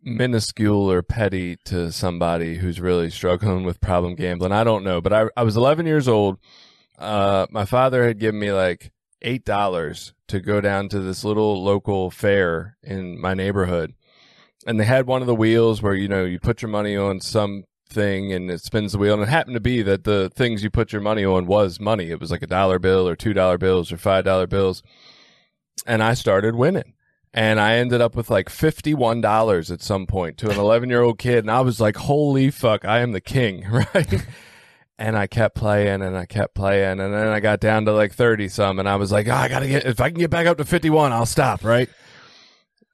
minuscule or petty to somebody who's really struggling with problem gambling. I don't know, but I, I was 11 years old. Uh, my father had given me like eight dollars to go down to this little local fair in my neighborhood, and they had one of the wheels where you know you put your money on some thing and it spins the wheel. And it happened to be that the things you put your money on was money. It was like a dollar bill or two dollar bills or five dollar bills. And i started winning. And i ended up with like $51 at some point to an 11 year old kid. And i was like holy fuck i am the king right and i kept playing and i kept playing and then i got down to like 30 some and i was like oh, i gotta get if i can get back up to 51 i'll stop right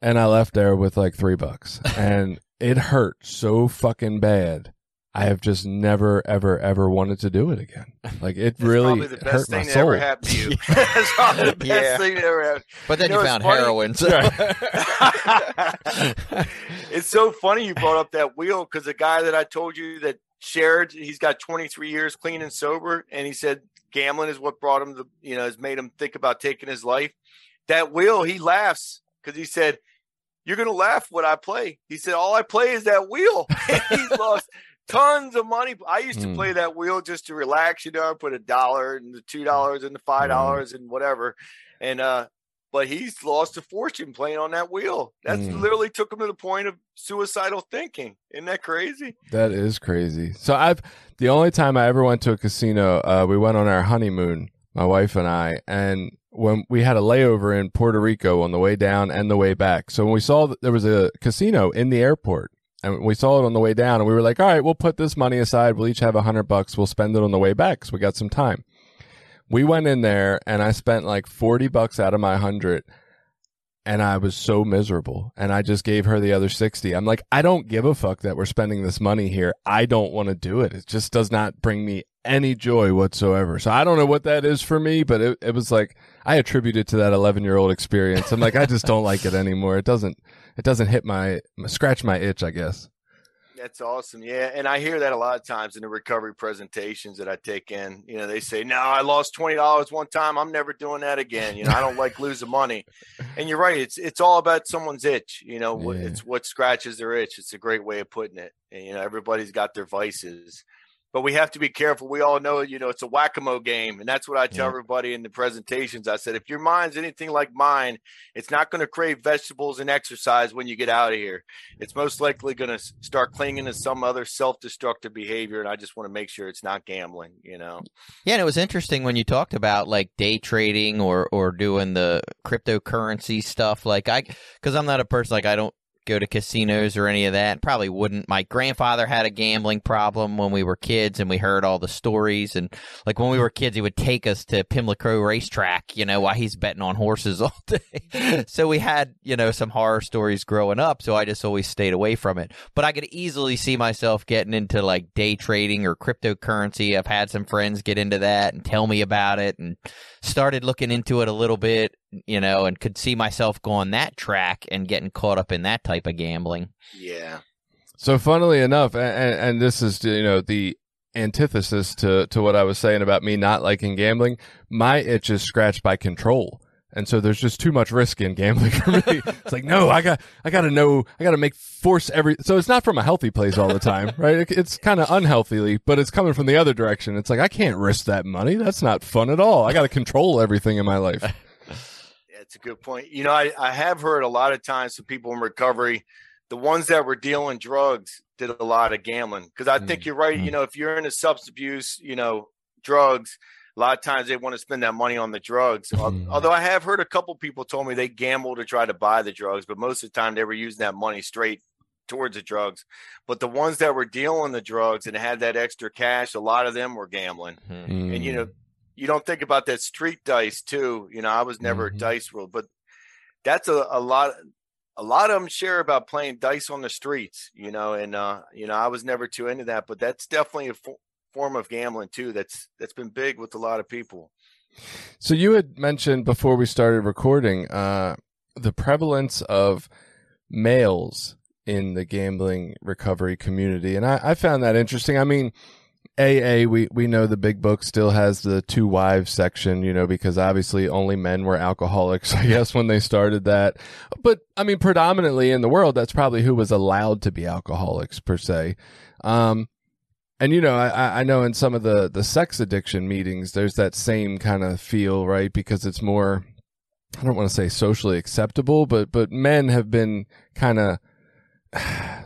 and i left there with like three bucks and it hurt so fucking bad I have just never, ever, ever wanted to do it again. Like it That's really probably the best hurt thing my that soul. ever happened to you. That's probably the best Yeah. thing that ever happened. But then You you, found it's heroin. So. it's so funny you brought up that wheel because the guy that I told you that shared, he's got 23 years clean and sober, and he said gambling is what brought him to, you know, has made him think about taking his life. That wheel, he laughs because he said, "You're gonna laugh when I play." He said, "All I play is that wheel." he's lost tons of money. I used to Hmm. play that wheel just to relax, you know, I put a dollar and the two dollars and the five dollars and whatever. And uh but he's lost a fortune playing on that wheel. That Hmm. literally took him to the point of suicidal thinking. Isn't that crazy? That is crazy. So I've the only time I ever went to a casino, uh, we went on our honeymoon, my wife and I, and when we had a layover in Puerto Rico on the way down and the way back. So when we saw that there was a casino in the airport, and we saw it on the way down, and we were like, "All right, we'll put this money aside. We'll each have a hundred bucks. We'll spend it on the way back because we got some time." We went in there, and I spent like forty bucks out of my hundred. And I was so miserable. And I just gave her the other 60. I'm like, I don't give a fuck that we're spending this money here. I don't want to do it. It just does not bring me any joy whatsoever. So I don't know what that is for me, but it, it was like, I attribute it to that 11 year old experience. I'm like, I just don't like it anymore. It doesn't, it doesn't hit my, scratch my itch, I guess. That's awesome. Yeah. And I hear that a lot of times in the recovery presentations that I take in. You know, they say, No, I lost twenty dollars one time. I'm never doing that again. You know, I don't like losing money. And you're right, it's it's all about someone's itch. You know, Yeah. it's what scratches their itch. It's a great way of putting it. And you know, everybody's got their vices. But we have to be careful. We all know, you know, it's a whack-a-mole game. And that's what I tell Yeah. everybody in the presentations. I said, if your mind's anything like mine, it's not going to crave vegetables and exercise when you get out of here it's most likely going to start clinging to some other self-destructive behavior and i just want to make sure it's not gambling you know Yeah, and it was interesting when you talked about like day trading or or doing the cryptocurrency stuff. Like I, because I'm not a person like I don't go to casinos or any of that. Probably wouldn't. My grandfather had a gambling problem when we were kids, and we heard all the stories. And like when we were kids, he would take us to Pimlico racetrack, you know, while he's betting on horses all day. so we had you know some horror stories growing up. So I just always stayed away from it. But I could easily see myself getting into like day trading or cryptocurrency. I've had some friends get into that and tell me about it and started looking into it a little bit, you know, and could see myself going that track and getting caught up in that type of gambling. yeah So funnily enough, and, and, and this is you know the antithesis to to what I was saying about me not liking gambling. My itch is scratched by control, and so there's just too much risk in gambling for me. it's like no, I got I got to know, I got to make force every. So it's not from a healthy place all the time, right? It, it's kind of unhealthily, but it's coming from the other direction. It's like I can't risk that money. That's not fun at all. I got to control everything in my life. A good point. You know, I, I have heard a lot of times from people in recovery, the ones that were dealing drugs did a lot of gambling. Because I think Mm, you're right. mm. You know, if you're into substance abuse, you know, drugs, a lot of times they want to spend that money on the drugs. Al- Mm. Although I have heard a couple people told me they gamble to try to buy the drugs, but most of the time they were using that money straight towards the drugs. But the ones that were dealing the drugs and had that extra cash, a lot of them were gambling and you Mm. know you don't think about that street dice too you know i was never Mhm. a dice world but that's a, a lot a lot of them share about playing dice on the streets you know and uh you know i was never too into that but that's definitely a fo- form of gambling too that's that's been big with a lot of people So you had mentioned before we started recording uh, the prevalence of males in the gambling recovery community, and I, I found that interesting. I mean, AA, we we know the big book still has the two wives section, you know, because obviously only men were alcoholics, I guess, when they started that. But I mean, predominantly in the world, that's probably who was allowed to be alcoholics per se. Um, And you know, I, I know in some of the the sex addiction meetings, there's that same kind of feel, right? Because it's more, I don't want to say socially acceptable, but but men have been kind of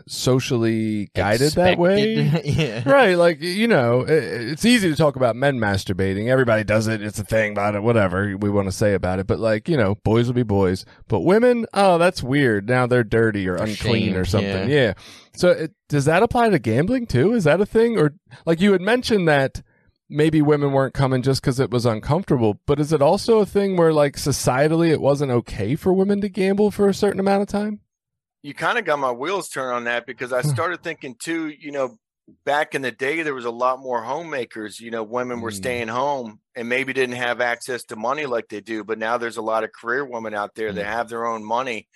socially guided Expected. that way. yeah. right like you know it, it's easy to talk about men masturbating. Everybody does it. It's a thing about it whatever we want to say about it. But like you know boys will be boys. But women oh that's weird. Now they're dirty or unclean or something. yeah, so it, does that apply to gambling too? Is that a thing? Or like you had mentioned that maybe women weren't coming just because it was uncomfortable but is it also a thing where like societally it wasn't okay for women to gamble for a certain amount of time you kind of got my wheels turned on that because I started thinking too, you know, back in the day there was a lot more homemakers, you know, women were Mm. staying home and maybe didn't have access to money like they do, but now there's a lot of career women out there that have their own money.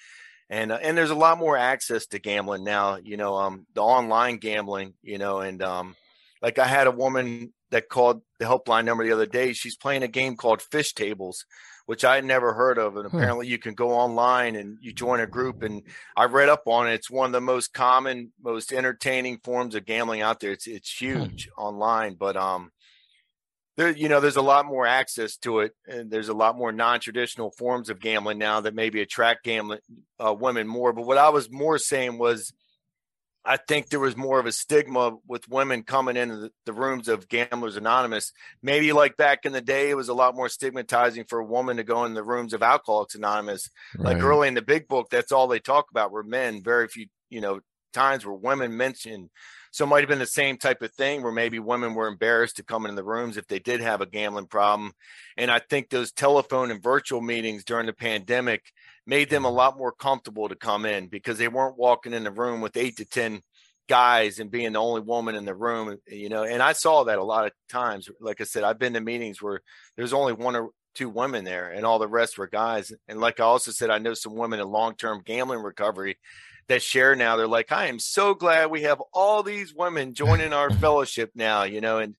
And uh, and there's a lot more access to gambling now, you know, um the online gambling, you know, and um like I had a woman that called the helpline number the other day. She's playing a game called Fish Tables, which I had never heard of. And apparently you can go online and you join a group and I read up on it. It's one of the most common, most entertaining forms of gambling out there. It's it's huge online, but um, there you know there's a lot more access to it, and there's a lot more non-traditional forms of gambling now that maybe attract gambling uh, women more. But what I was more saying was, I think there was more of a stigma with women coming into the, the rooms of Gamblers Anonymous. Maybe like back in the day, it was a lot more stigmatizing for a woman to go in the rooms of Alcoholics Anonymous. Like early in the big book that's all they talk about were men. Very few you know times where women mentioned so it might have been the same type of thing where maybe women were embarrassed to come in the rooms if they did have a gambling problem. And i think those telephone and virtual meetings during the pandemic made them a mm-hmm. lot more comfortable to come in because they weren't walking in the room with eight to ten guys and being the only woman in the room you know and i saw that a lot of times. Like i said i've been to meetings where there's only one or two women there and all the rest were guys. And like i also said i know some women in long-term gambling recovery that share now. They're like i am so glad we have all these women joining our fellowship now you know and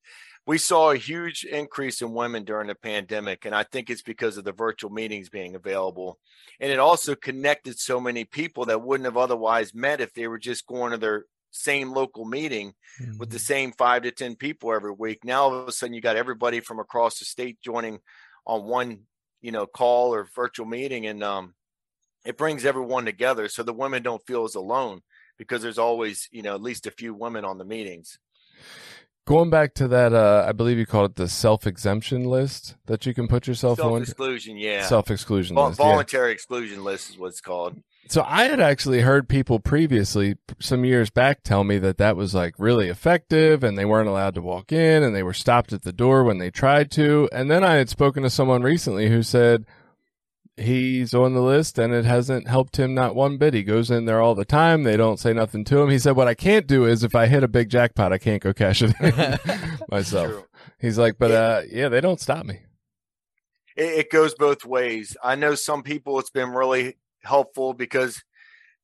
we saw a huge increase in women during the pandemic and i think it's because of the virtual meetings being available. And it also connected so many people that wouldn't have otherwise met if they were just going to their same local meeting with the same five to ten people every week. Now all of a sudden you got everybody from across the state joining on one, you know, call or virtual meeting, and um, it brings everyone together. So the women don't feel as alone because there's always, you know, at least a few women on the meetings. Going back to that, uh, I believe you called it the self exemption list that you can put yourself on. Self-exclusion, yeah. Self exclusion Vol- list. yeah. voluntary exclusion list is what it's called. So I had actually heard people previously, some years back, tell me that that was like really effective and they weren't allowed to walk in and they were stopped at the door when they tried to. And then I had spoken to someone recently who said he's on the list and it hasn't helped him not one bit. He goes in there all the time. They don't say nothing to him. He said, what I can't do is if I hit a big jackpot, I can't go cash it in myself. True. He's like, but uh, yeah, they don't stop me. it, it goes both ways. I know some people it's been really helpful because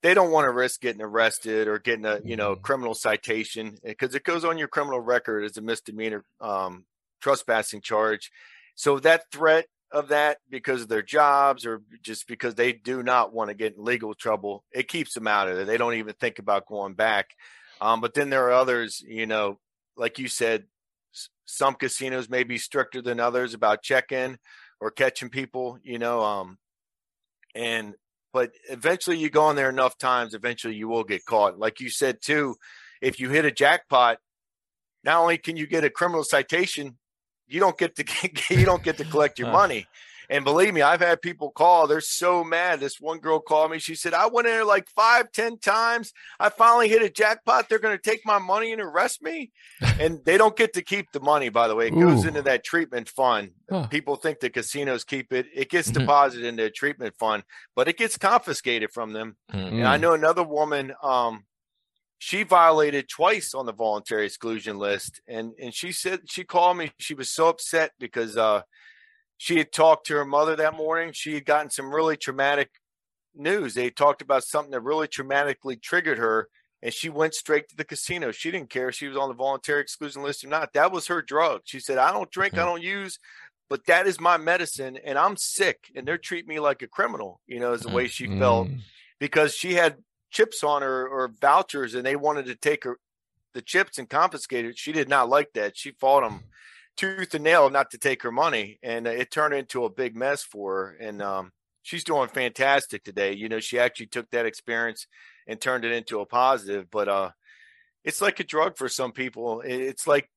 they don't want to risk getting arrested or getting a you know Mhm. criminal citation because it goes on your criminal record as a misdemeanor um, trespassing charge. So that threat of that because of their jobs or just because they do not want to get in legal trouble, it keeps them out of it. They don't even think about going back. Um, but then there are others, you know, like you said, some casinos may be stricter than others about check-in or catching people, you know, um, and but eventually you go on there enough times, eventually you will get caught. Like you said too, if you hit a jackpot, not only can you get a criminal citation, you don't get to you don't get to collect your money. And believe me, I've had people call. They're so mad. This one girl called me. She said, I went in there like five, ten times. I finally hit a jackpot. They're going to take my money and arrest me. and they don't get to keep the money, by the way. It goes into that treatment fund. Huh. People think the casinos keep it. It gets Mhm. deposited into a treatment fund, but it gets confiscated from them. Mm. And I know another woman, um, she violated twice on the voluntary exclusion list. And and she said she called me. She was so upset because uh she had talked to her mother that morning. She had gotten some really traumatic news. They talked about something that really traumatically triggered her. And she went straight to the casino. She didn't care if she was on the voluntary exclusion list or not. That was her drug. She said, I don't drink, I Mhm. don't use, but that is my medicine. And I'm sick. And they're treating me like a criminal, you know, is the way she felt Mm. because she had chips on her or vouchers and they wanted to take her the chips and confiscated. She did not like that. She fought them tooth and nail not to take her money, and it turned into a big mess for her. And um, she's doing fantastic today. You know, she actually took that experience and turned it into a positive. But uh, it's like a drug for some people. It's like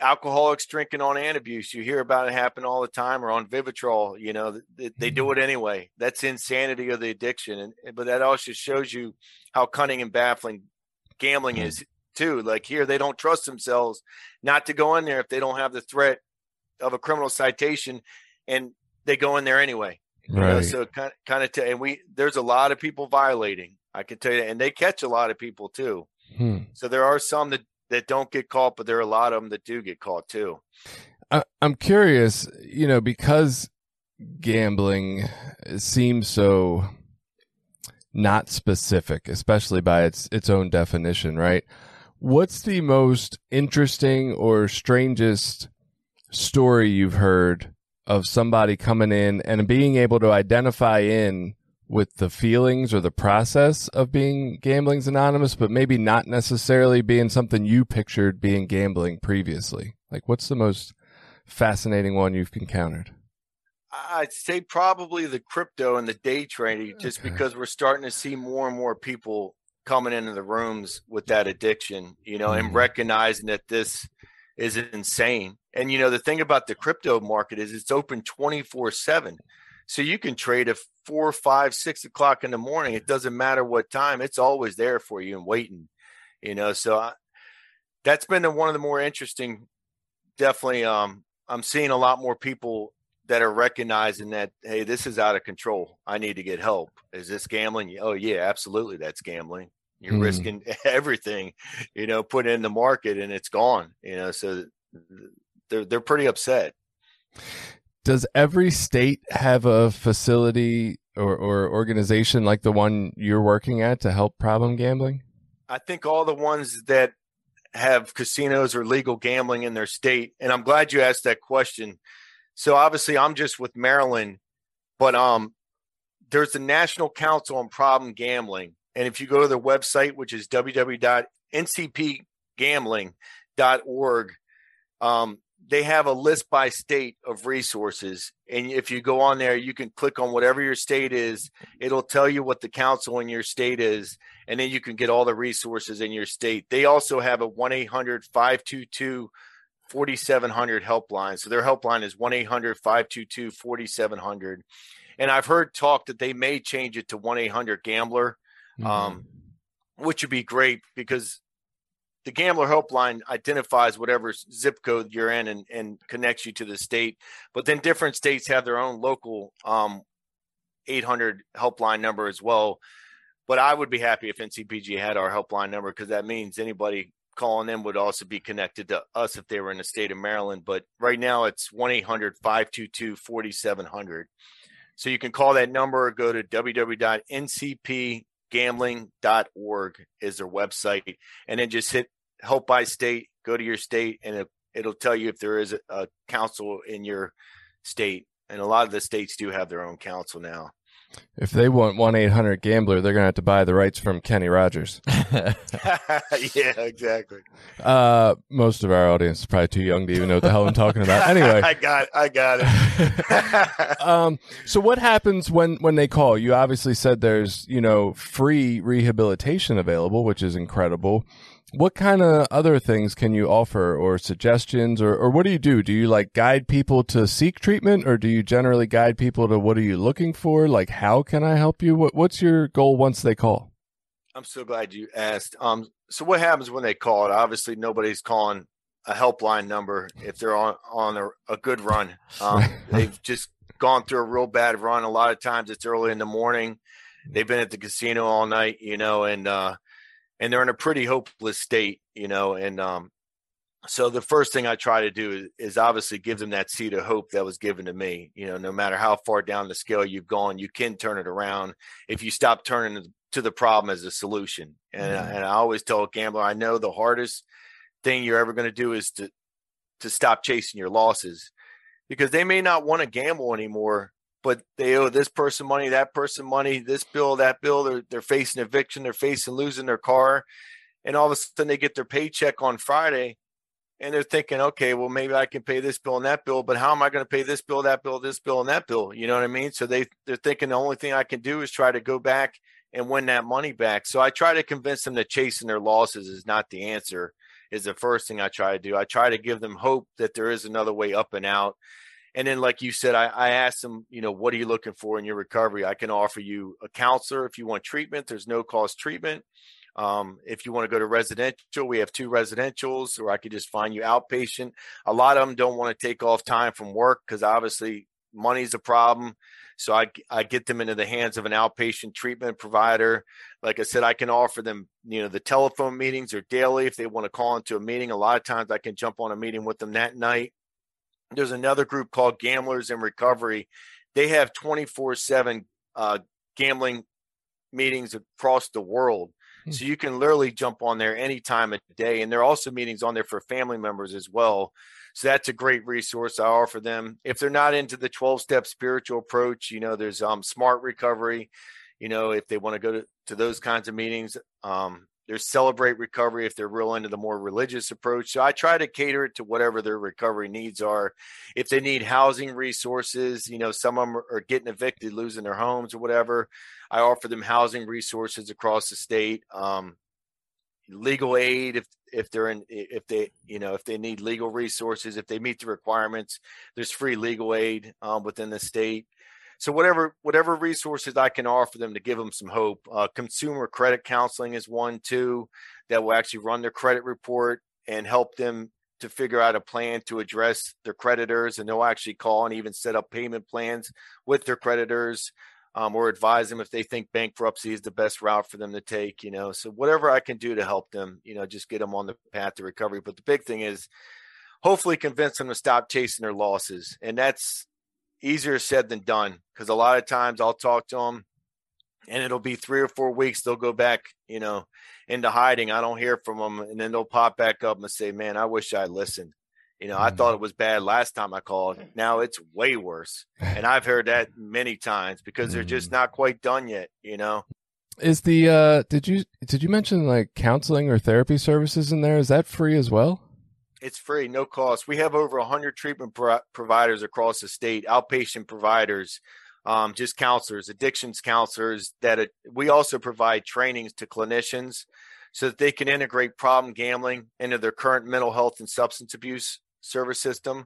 alcoholics drinking on Antabuse. You hear about it happen all the time, or on Vivitrol. You know, they, they do mm-hmm. it anyway. That's insanity of the addiction. And but that also shows you how cunning and baffling gambling mm-hmm. is too. Like here, they don't trust themselves not to go in there if they don't have the threat of a criminal citation, and they go in there anyway. Right. You know, so kind of, kind of, t- and we there's a lot of people violating. I can tell you, and they catch a lot of people too. Hmm. So there are some that that don't get caught, but there are a lot of them that do get caught too. I, I'm curious, you know, because gambling seems so not specific, especially by its its own definition, right? What's the most interesting or strangest story you've heard of somebody coming in and being able to identify in with the feelings or the process of being gambling's anonymous, but maybe not necessarily being something you pictured being gambling previously? Like, what's the most fascinating one you've encountered? I'd say probably the crypto and the day trading, just okay. because we're starting to see more and more people coming into the rooms with that addiction, you know, mm-hmm. and recognizing that this is insane. And you know, the thing about the crypto market is it's open 24 7. So you can trade at four, five, six o'clock in the morning. It doesn't matter what time, it's always there for you and waiting, you know. So I, that's been one of the more interesting, definitely. Um, I'm seeing a lot more people that are recognizing that hey this is out of control i need to get help is this gambling oh yeah absolutely that's gambling you're mm. risking everything you know put in the market and it's gone you know so they're they're pretty upset does every state have a facility or, or organization like the one you're working at to help problem gambling? I think all the ones that have casinos or legal gambling in their state and i'm glad you asked that question. So obviously, I'm just with Maryland, but um, there's the National Council on Problem Gambling, and if you go to their website, which is www.ncpgambling.org, um, they have a list by state of resources. And if you go on there, you can click on whatever your state is. It'll tell you what the council in your state is. And then you can get all the resources in your state. They also have a 1 800 522 4700 helpline. So their helpline is 1 800 522 4700. And I've heard talk that they may change it to 1 800 Gambler, mm-hmm. um, which would be great because the Gambler helpline identifies whatever zip code you're in and, and connects you to the state. But then different states have their own local um, 800 helpline number as well. But I would be happy if NCPG had our helpline number because that means anybody calling them would also be connected to us if they were in the state of Maryland. But right now it's 1 800 522 4700. So you can call that number or go to www.ncpgambling.org is their website. And then just hit help by state, go to your state, and it, it'll tell you if there is a, a council in your state. And a lot of the states do have their own council now. If they want one eight hundred gambler, they're gonna have to buy the rights from Kenny Rogers. yeah, exactly. Uh, most of our audience is probably too young to even know what the hell I'm talking about. Anyway, I got, I got it. um, so what happens when when they call? You obviously said there's you know free rehabilitation available, which is incredible what kind of other things can you offer or suggestions or, or what do you do? Do you like guide people to seek treatment or do you generally guide people to what are you looking for? Like, how can I help you? What, what's your goal once they call? I'm so glad you asked. Um, so what happens when they call it? Obviously nobody's calling a helpline number if they're on, on a, a good run. Um, they've just gone through a real bad run. A lot of times it's early in the morning. They've been at the casino all night, you know, and, uh, and they're in a pretty hopeless state, you know. And um, so the first thing I try to do is, is, obviously give them that seed of hope that was given to me. You know, no matter how far down the scale you've gone, you can turn it around if you stop turning to the problem as a solution. And, mm-hmm. and I always tell a gambler, I know the hardest thing you're ever going to do is to to stop chasing your losses because they may not want to gamble anymore but they owe this person money, that person money, this bill, that bill. They're they're facing eviction, they're facing losing their car, and all of a sudden they get their paycheck on Friday and they're thinking, okay, well, maybe I can pay this bill and that bill, but how am I going to pay this bill, that bill, this bill, and that bill? You know what I mean? So they they're thinking the only thing I can do is try to go back and win that money back. So I try to convince them that chasing their losses is not the answer. Is the first thing I try to do. I try to give them hope that there is another way up and out. And then, like you said, I, I asked them, you know, what are you looking for in your recovery? I can offer you a counselor if you want treatment. There's no cost treatment. Um, if you want to go to residential, we have two residentials, or I could just find you outpatient. A lot of them don't want to take off time from work because obviously money's a problem. So I, I get them into the hands of an outpatient treatment provider. Like I said, I can offer them, you know, the telephone meetings or daily if they want to call into a meeting. A lot of times I can jump on a meeting with them that night. There's another group called Gamblers in Recovery. They have 24 uh, 7 gambling meetings across the world. Hmm. So you can literally jump on there any time of day. And there are also meetings on there for family members as well. So that's a great resource I offer them. If they're not into the 12 step spiritual approach, you know, there's um, smart recovery. You know, if they want to go to, to those kinds of meetings, um, there's celebrate recovery if they're real into the more religious approach. So I try to cater it to whatever their recovery needs are. If they need housing resources, you know, some of them are getting evicted, losing their homes or whatever. I offer them housing resources across the state. Um, legal aid if if they're in if they you know if they need legal resources if they meet the requirements there's free legal aid um, within the state so whatever whatever resources i can offer them to give them some hope uh, consumer credit counseling is one too that will actually run their credit report and help them to figure out a plan to address their creditors and they'll actually call and even set up payment plans with their creditors um, or advise them if they think bankruptcy is the best route for them to take, you know. So whatever I can do to help them, you know, just get them on the path to recovery. But the big thing is hopefully convince them to stop chasing their losses. And that's easier said than done because a lot of times I'll talk to them and it'll be three or four weeks. They'll go back, you know, into hiding. I don't hear from them. And then they'll pop back up and say, man, I wish I listened. You know, I thought mm-hmm. it was bad last time I called. Now it's way worse. And I've heard that many times because they're just mm. not quite done yet, you know. Is the uh did you did you mention like counseling or therapy services in there? Is that free as well? It's free, no cost. We have over 100 treatment pro- providers across the state, outpatient providers, um, just counselors, addictions counselors that it, we also provide trainings to clinicians so that they can integrate problem gambling into their current mental health and substance abuse service system.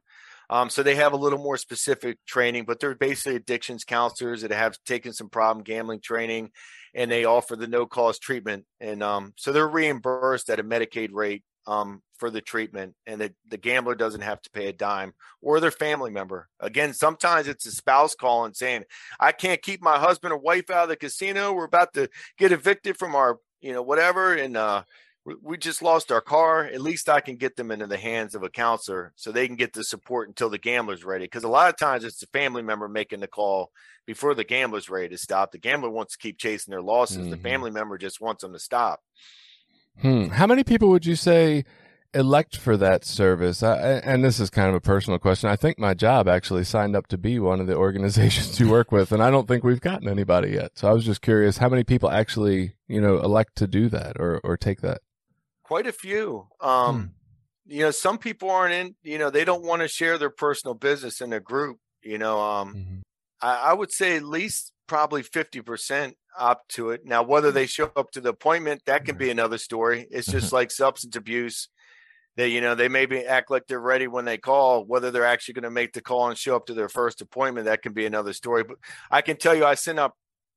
Um, so they have a little more specific training, but they're basically addictions counselors that have taken some problem gambling training, and they offer the no cost treatment. And um, so they're reimbursed at a Medicaid rate um, for the treatment, and the, the gambler doesn't have to pay a dime or their family member. Again, sometimes it's a spouse calling saying, "I can't keep my husband or wife out of the casino. We're about to get evicted from our, you know, whatever, and uh, we just lost our car. At least I can get them into the hands of a counselor so they can get the support until the gambler's ready. Because a lot of times it's the family member making the call before the gambler's ready to stop. The gambler wants to keep chasing their losses. Mm-hmm. The family member just wants them to stop. Hmm. How many people would you say elect for that service? I, and this is kind of a personal question. I think my job actually signed up to be one of the organizations you work with, and I don't think we've gotten anybody yet. So I was just curious how many people actually, you know, elect to do that or, or take that? quite a few. Um, hmm. You know, some people aren't in. You know, they don't want to share their personal business in a group. You know, um, mm-hmm. I, I would say at least probably fifty percent opt to it. Now, whether they show up to the appointment, that can be another story. It's just like substance abuse. They, you know, they maybe act like they're ready when they call. Whether they're actually going to make the call and show up to their first appointment, that can be another story. But I can tell you, I send up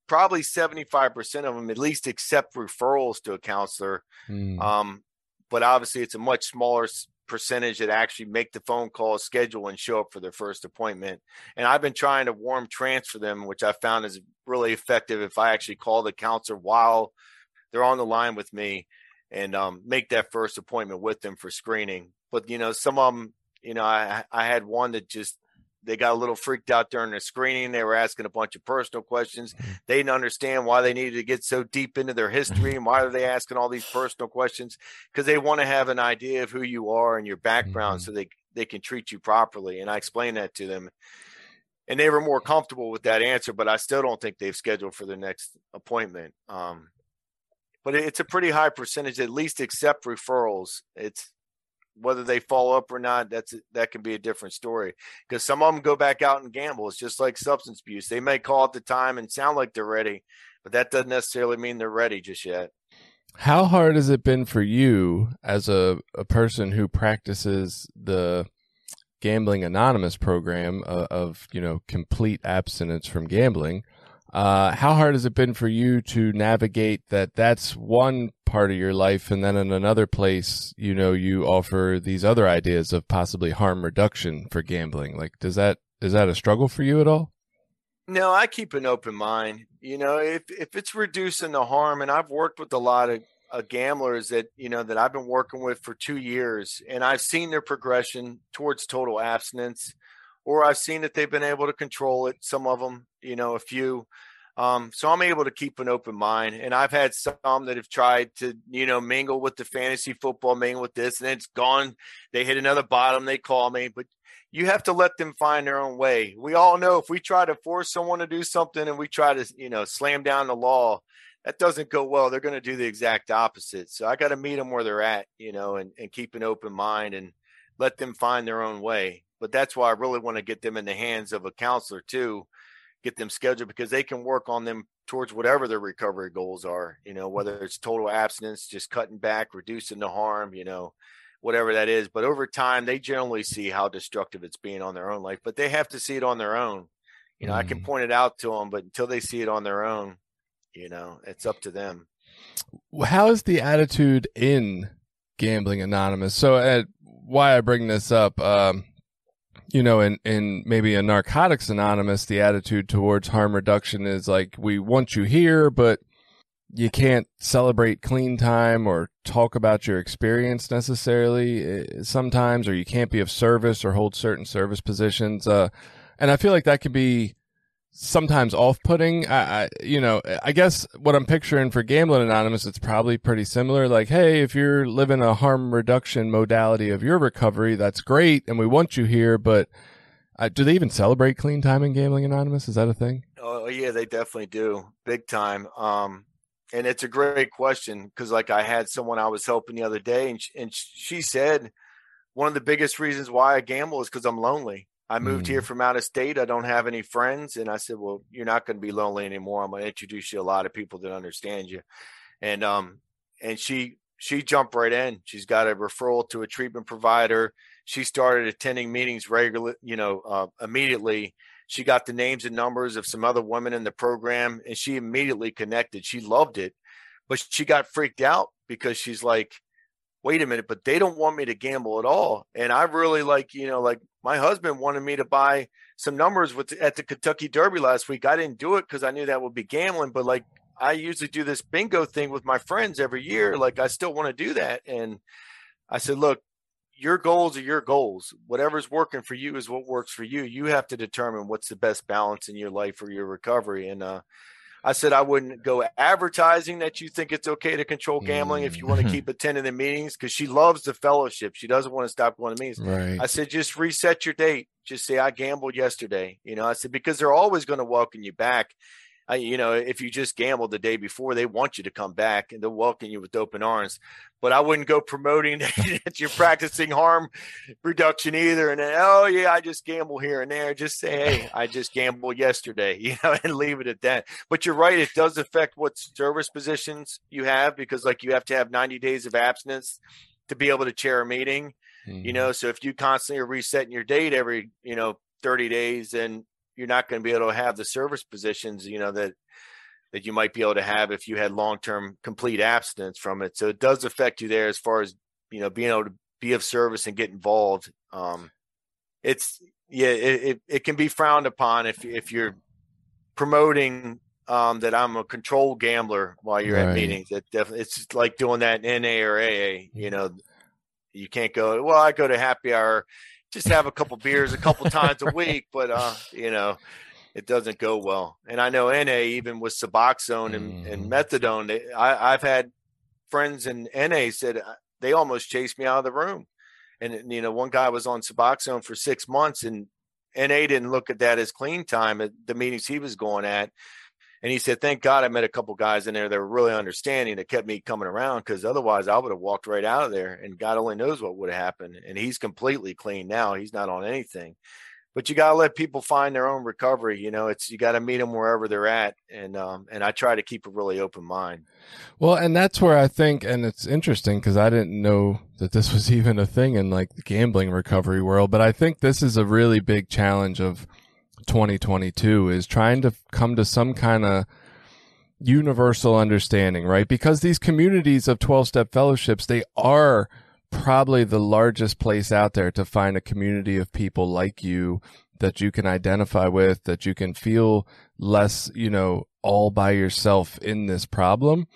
probably 75% of them at least accept referrals to a counselor. Mm. Um, but obviously it's a much smaller percentage that actually make the phone call schedule and show up for their first appointment. And I've been trying to warm transfer them, which I found is really effective if I actually call the counselor while they're on the line with me and um, make that first appointment with them for screening. But you know, some of them, you know, I I had one that just they got a little freaked out during the screening. They were asking a bunch of personal questions. Mm-hmm. They didn't understand why they needed to get so deep into their history and why are they asking all these personal questions because they want to have an idea of who you are and your background mm-hmm. so they they can treat you properly. And I explained that to them. And they were more comfortable with that answer, but I still don't think they've scheduled for the next appointment. Um, but it's a pretty high percentage at least accept referrals. It's whether they follow up or not. That's that can be a different story because some of them go back out and gamble. It's just like substance abuse. They may call at the time and sound like they're ready, but that doesn't necessarily mean they're ready just yet. How hard has it been for you as a, a person who practices the Gambling Anonymous program of, of you know complete abstinence from gambling? Uh, how hard has it been for you to navigate that? That's one part of your life, and then in another place, you know, you offer these other ideas of possibly harm reduction for gambling. Like, does that is that a struggle for you at all? No, I keep an open mind. You know, if if it's reducing the harm, and I've worked with a lot of uh, gamblers that you know that I've been working with for two years, and I've seen their progression towards total abstinence, or I've seen that they've been able to control it. Some of them, you know, a few. Um, so I'm able to keep an open mind, and I've had some that have tried to, you know, mingle with the fantasy football, mingle with this, and it's gone. They hit another bottom. They call me, but you have to let them find their own way. We all know if we try to force someone to do something and we try to, you know, slam down the law, that doesn't go well. They're going to do the exact opposite. So I got to meet them where they're at, you know, and, and keep an open mind and let them find their own way. But that's why I really want to get them in the hands of a counselor too, get them scheduled because they can work on them towards whatever their recovery goals are, you know, whether it's total abstinence, just cutting back, reducing the harm, you know, whatever that is. But over time, they generally see how destructive it's being on their own life, but they have to see it on their own. You know, mm. I can mm. point it out to them, but until they see it on their own, you know, it's up to them. How is the attitude in Gambling Anonymous? So, why I bring this up, um, you know, in, in maybe a Narcotics Anonymous, the attitude towards harm reduction is like, we want you here, but you can't celebrate clean time or talk about your experience necessarily eh, sometimes, or you can't be of service or hold certain service positions. Uh, and I feel like that could be sometimes off-putting. I, I, you know, I guess what I'm picturing for Gambling Anonymous, it's probably pretty similar. Like, hey, if you're living a harm reduction modality of your recovery, that's great, and we want you here. But uh, do they even celebrate clean time in Gambling Anonymous? Is that a thing? Oh yeah, they definitely do, big time. Um, and it's a great question because, like, I had someone I was helping the other day, and she, and she said one of the biggest reasons why I gamble is because I'm lonely I moved mm. here from out of state. I don't have any friends. And I said, Well, you're not going to be lonely anymore. I'm going to introduce you to a lot of people that understand you. And, um, and she, she jumped right in. She's got a referral to a treatment provider. She started attending meetings regularly, you know, uh, immediately. She got the names and numbers of some other women in the program and she immediately connected. She loved it, but she got freaked out because she's like, wait a minute, but they don't want me to gamble at all. And I really like, you know, like my husband wanted me to buy some numbers with at the Kentucky Derby last week. I didn't do it because I knew that would be gambling, but like I usually do this bingo thing with my friends every year. Like I still want to do that. And I said, look, your goals are your goals. Whatever's working for you is what works for you. You have to determine what's the best balance in your life or your recovery. And uh I said I wouldn't go advertising that you think it's okay to control gambling mm. if you want to mm. keep attending the meetings because she loves the fellowship. She doesn't want to stop going to meetings. Right. I said just reset your date. Just say I gambled yesterday. You know, I said because they're always going to welcome you back you know, if you just gambled the day before, they want you to come back and they'll welcome you with open arms. But I wouldn't go promoting that you're practicing harm reduction either. And then, oh yeah, I just gamble here and there. Just say, hey, I just gambled yesterday, you know, and leave it at that. But you're right; it does affect what service positions you have because, like, you have to have 90 days of abstinence to be able to chair a meeting. Mm-hmm. You know, so if you constantly are resetting your date every, you know, 30 days, then you're not going to be able to have the service positions, you know, that that you might be able to have if you had long-term complete abstinence from it. So it does affect you there as far as, you know, being able to be of service and get involved. Um, it's yeah, it, it, it can be frowned upon if if you're promoting um, that I'm a controlled gambler while you're right. at meetings. It definitely it's like doing that in NA or AA. You know, you can't go. Well, I go to happy hour just have a couple beers a couple times a week, but uh, you know, it doesn't go well. And I know NA even with Suboxone and, mm. and mm-hmm. methadone, they, I, I've had friends in NA said uh, they almost chased me out of the room. And you know, one guy was on Suboxone for six months, and NA didn't look at that as clean time at the meetings he was going at. And he said, "Thank God I met a couple guys in there that were really understanding that kept me coming around because otherwise I would have walked right out of there and God only knows what would have happened." And he's completely clean now; he's not on anything but you got to let people find their own recovery. You know, it's you got to meet them wherever they're at, and um, and I try to keep a really open mind. Well, and that's where I think, and it's interesting because I didn't know that this was even a thing in like the gambling recovery world, but I think this is a really big challenge of 2022 is trying to come to some kind of universal understanding, right? Because these communities of 12 step fellowships, they are probably the largest place out there to find a community of people like you that you can identify with, that you can feel less, you know, all by yourself in this problem.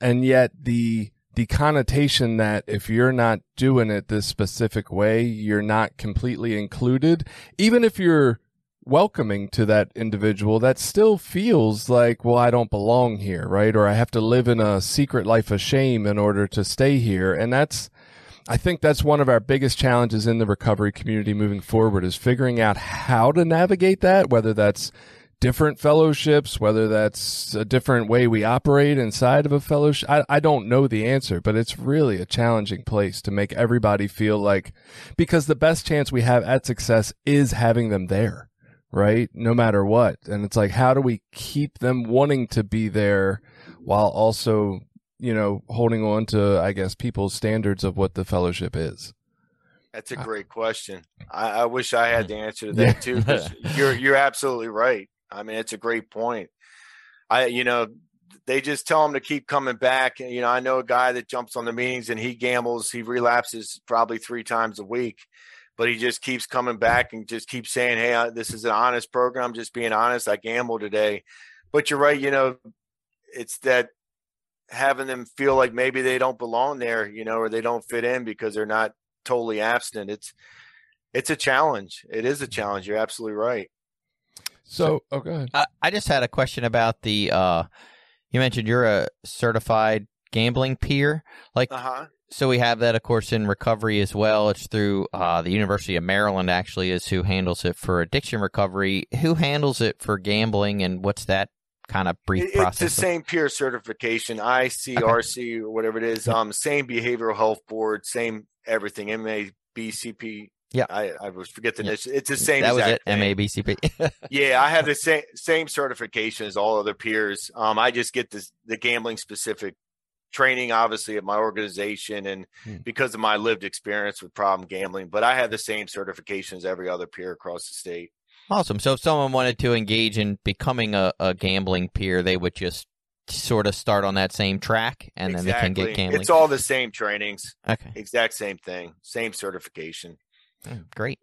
And yet the, the connotation that if you're not doing it this specific way, you're not completely included, even if you're welcoming to that individual, that still feels like, well, I don't belong here, right? Or I have to live in a secret life of shame in order to stay here. And that's, I think that's one of our biggest challenges in the recovery community moving forward is figuring out how to navigate that, whether that's different fellowships, whether that's a different way we operate inside of a fellowship. I, I don't know the answer, but it's really a challenging place to make everybody feel like, because the best chance we have at success is having them there, right? No matter what. And it's like, how do we keep them wanting to be there while also you know, holding on to, I guess, people's standards of what the fellowship is? That's a uh, great question. I, I wish I had the answer to that too. you're you're absolutely right. I mean, it's a great point. I, you know, they just tell them to keep coming back. You know, I know a guy that jumps on the meetings and he gambles. He relapses probably three times a week, but he just keeps coming back and just keeps saying, "Hey, this is an honest program. Just being honest. I gamble today." But you're right. You know, it's that having them feel like maybe they don't belong there, you know, or they don't fit in because they're not totally abstinent. It's it's a challenge. It is a challenge. You're absolutely right. So, oh, go ahead. I, I just had a question about the. uh You mentioned you're a certified gambling peer, like. Uh-huh. So we have that, of course, in recovery as well. It's through uh, the University of Maryland. Actually, is who handles it for addiction recovery. Who handles it for gambling, and what's that kind of brief it's process? It's the same peer certification, ICRC okay. or whatever it is. Um, same behavioral health board, same everything. MABCP. Yeah, I, I forget the yeah. It's the same. That was it. MABCP. yeah, I have the same same certification as all other peers. Um, I just get this the gambling specific training, obviously, at my organization, and hmm. because of my lived experience with problem gambling. But I have the same certification as every other peer across the state. Awesome. So if someone wanted to engage in becoming a, a gambling peer, they would just sort of start on that same track and exactly. then they can get gambling. It's all the same trainings. Okay. Exact same thing. Same certification. Mm, great.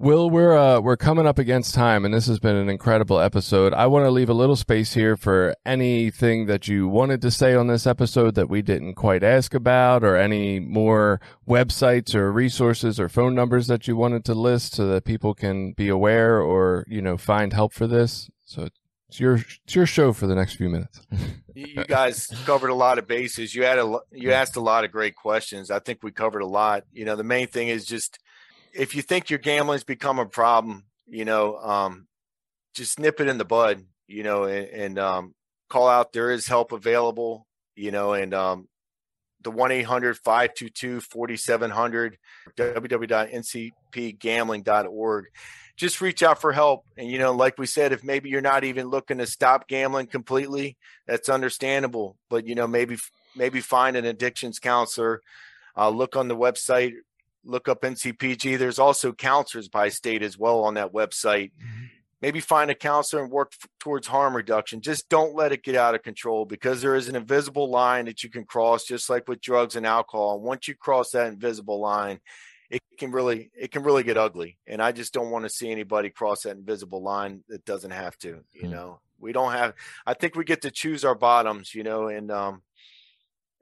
Will, we're uh, we're coming up against time, and this has been an incredible episode. I want to leave a little space here for anything that you wanted to say on this episode that we didn't quite ask about, or any more websites or resources or phone numbers that you wanted to list so that people can be aware or you know find help for this. So it's your it's your show for the next few minutes. you guys covered a lot of bases. You had a you asked a lot of great questions. I think we covered a lot. You know, the main thing is just if you think your gambling's become a problem, you know, um, just nip it in the bud, you know, and, and um, call out. There is help available, you know, and um, the 1 800 522 4700, www.ncpgambling.org. Just reach out for help. And, you know, like we said, if maybe you're not even looking to stop gambling completely, that's understandable. But, you know, maybe, maybe find an addictions counselor. Uh, look on the website, look up NCPG. There's also counselors by state as well on that website. Mm-hmm. Maybe find a counselor and work f- towards harm reduction. Just don't let it get out of control because there is an invisible line that you can cross, just like with drugs and alcohol. And once you cross that invisible line, it can really it can really get ugly. And I just don't want to see anybody cross that invisible line that doesn't have to. You mm-hmm. know, we don't have. I think we get to choose our bottoms. You know, and um,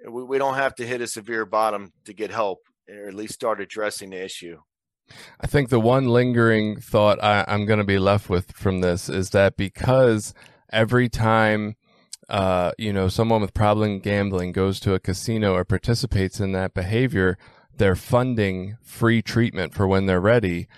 we, we don't have to hit a severe bottom to get help or at least start addressing the issue. I think the one lingering thought I, am going to be left with from this is that because every time, uh, you know, someone with problem gambling goes to a casino or participates in that behavior, they're funding free treatment for when they're ready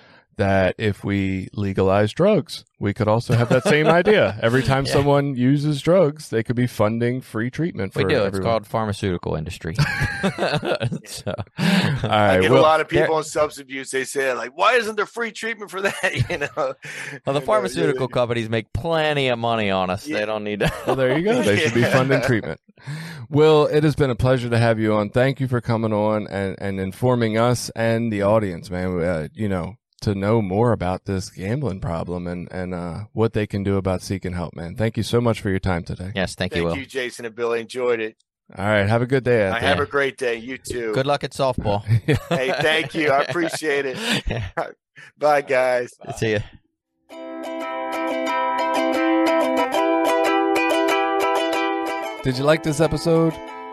that if we legalize drugs, we could also have that same idea. Every time Yeah. someone uses drugs, they could be funding free treatment for we do. It's called pharmaceutical industry. so, All I right. get well- a lot of people on substance abuse. They say like, "Why isn't there free treatment for that?" You know. well, the You know, pharmaceutical yeah. companies make plenty of money on us. Yeah. They don't need to. Well, there you go. They should be funding treatment. Will, it has been a pleasure to have you on. Thank you for coming on and, and informing us and the audience, man. Uh, you know, to know more about this gambling problem and, and uh, what they can do about seeking help, man. Thank you so much for your time today. yes, thank, Thank you, Thank you, Jason and Billy. Enjoyed it. All right. Have a good day. I out have a great day. You too. Good luck at softball. Hey, thank you. I appreciate it. Bye, guys. See ya. Did you like this episode?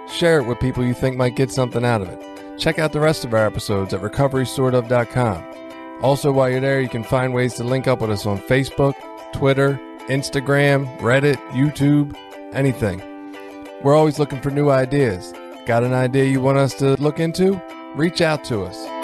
Share it with people you think might get something out of it. Check out the rest of our episodes at recoverystoredof.com. Also, while you're there, you can find ways to link up with us on Facebook, Twitter, Instagram, Reddit, YouTube, anything. We're always looking for new ideas. Got an idea you want us to look into? Reach out to us.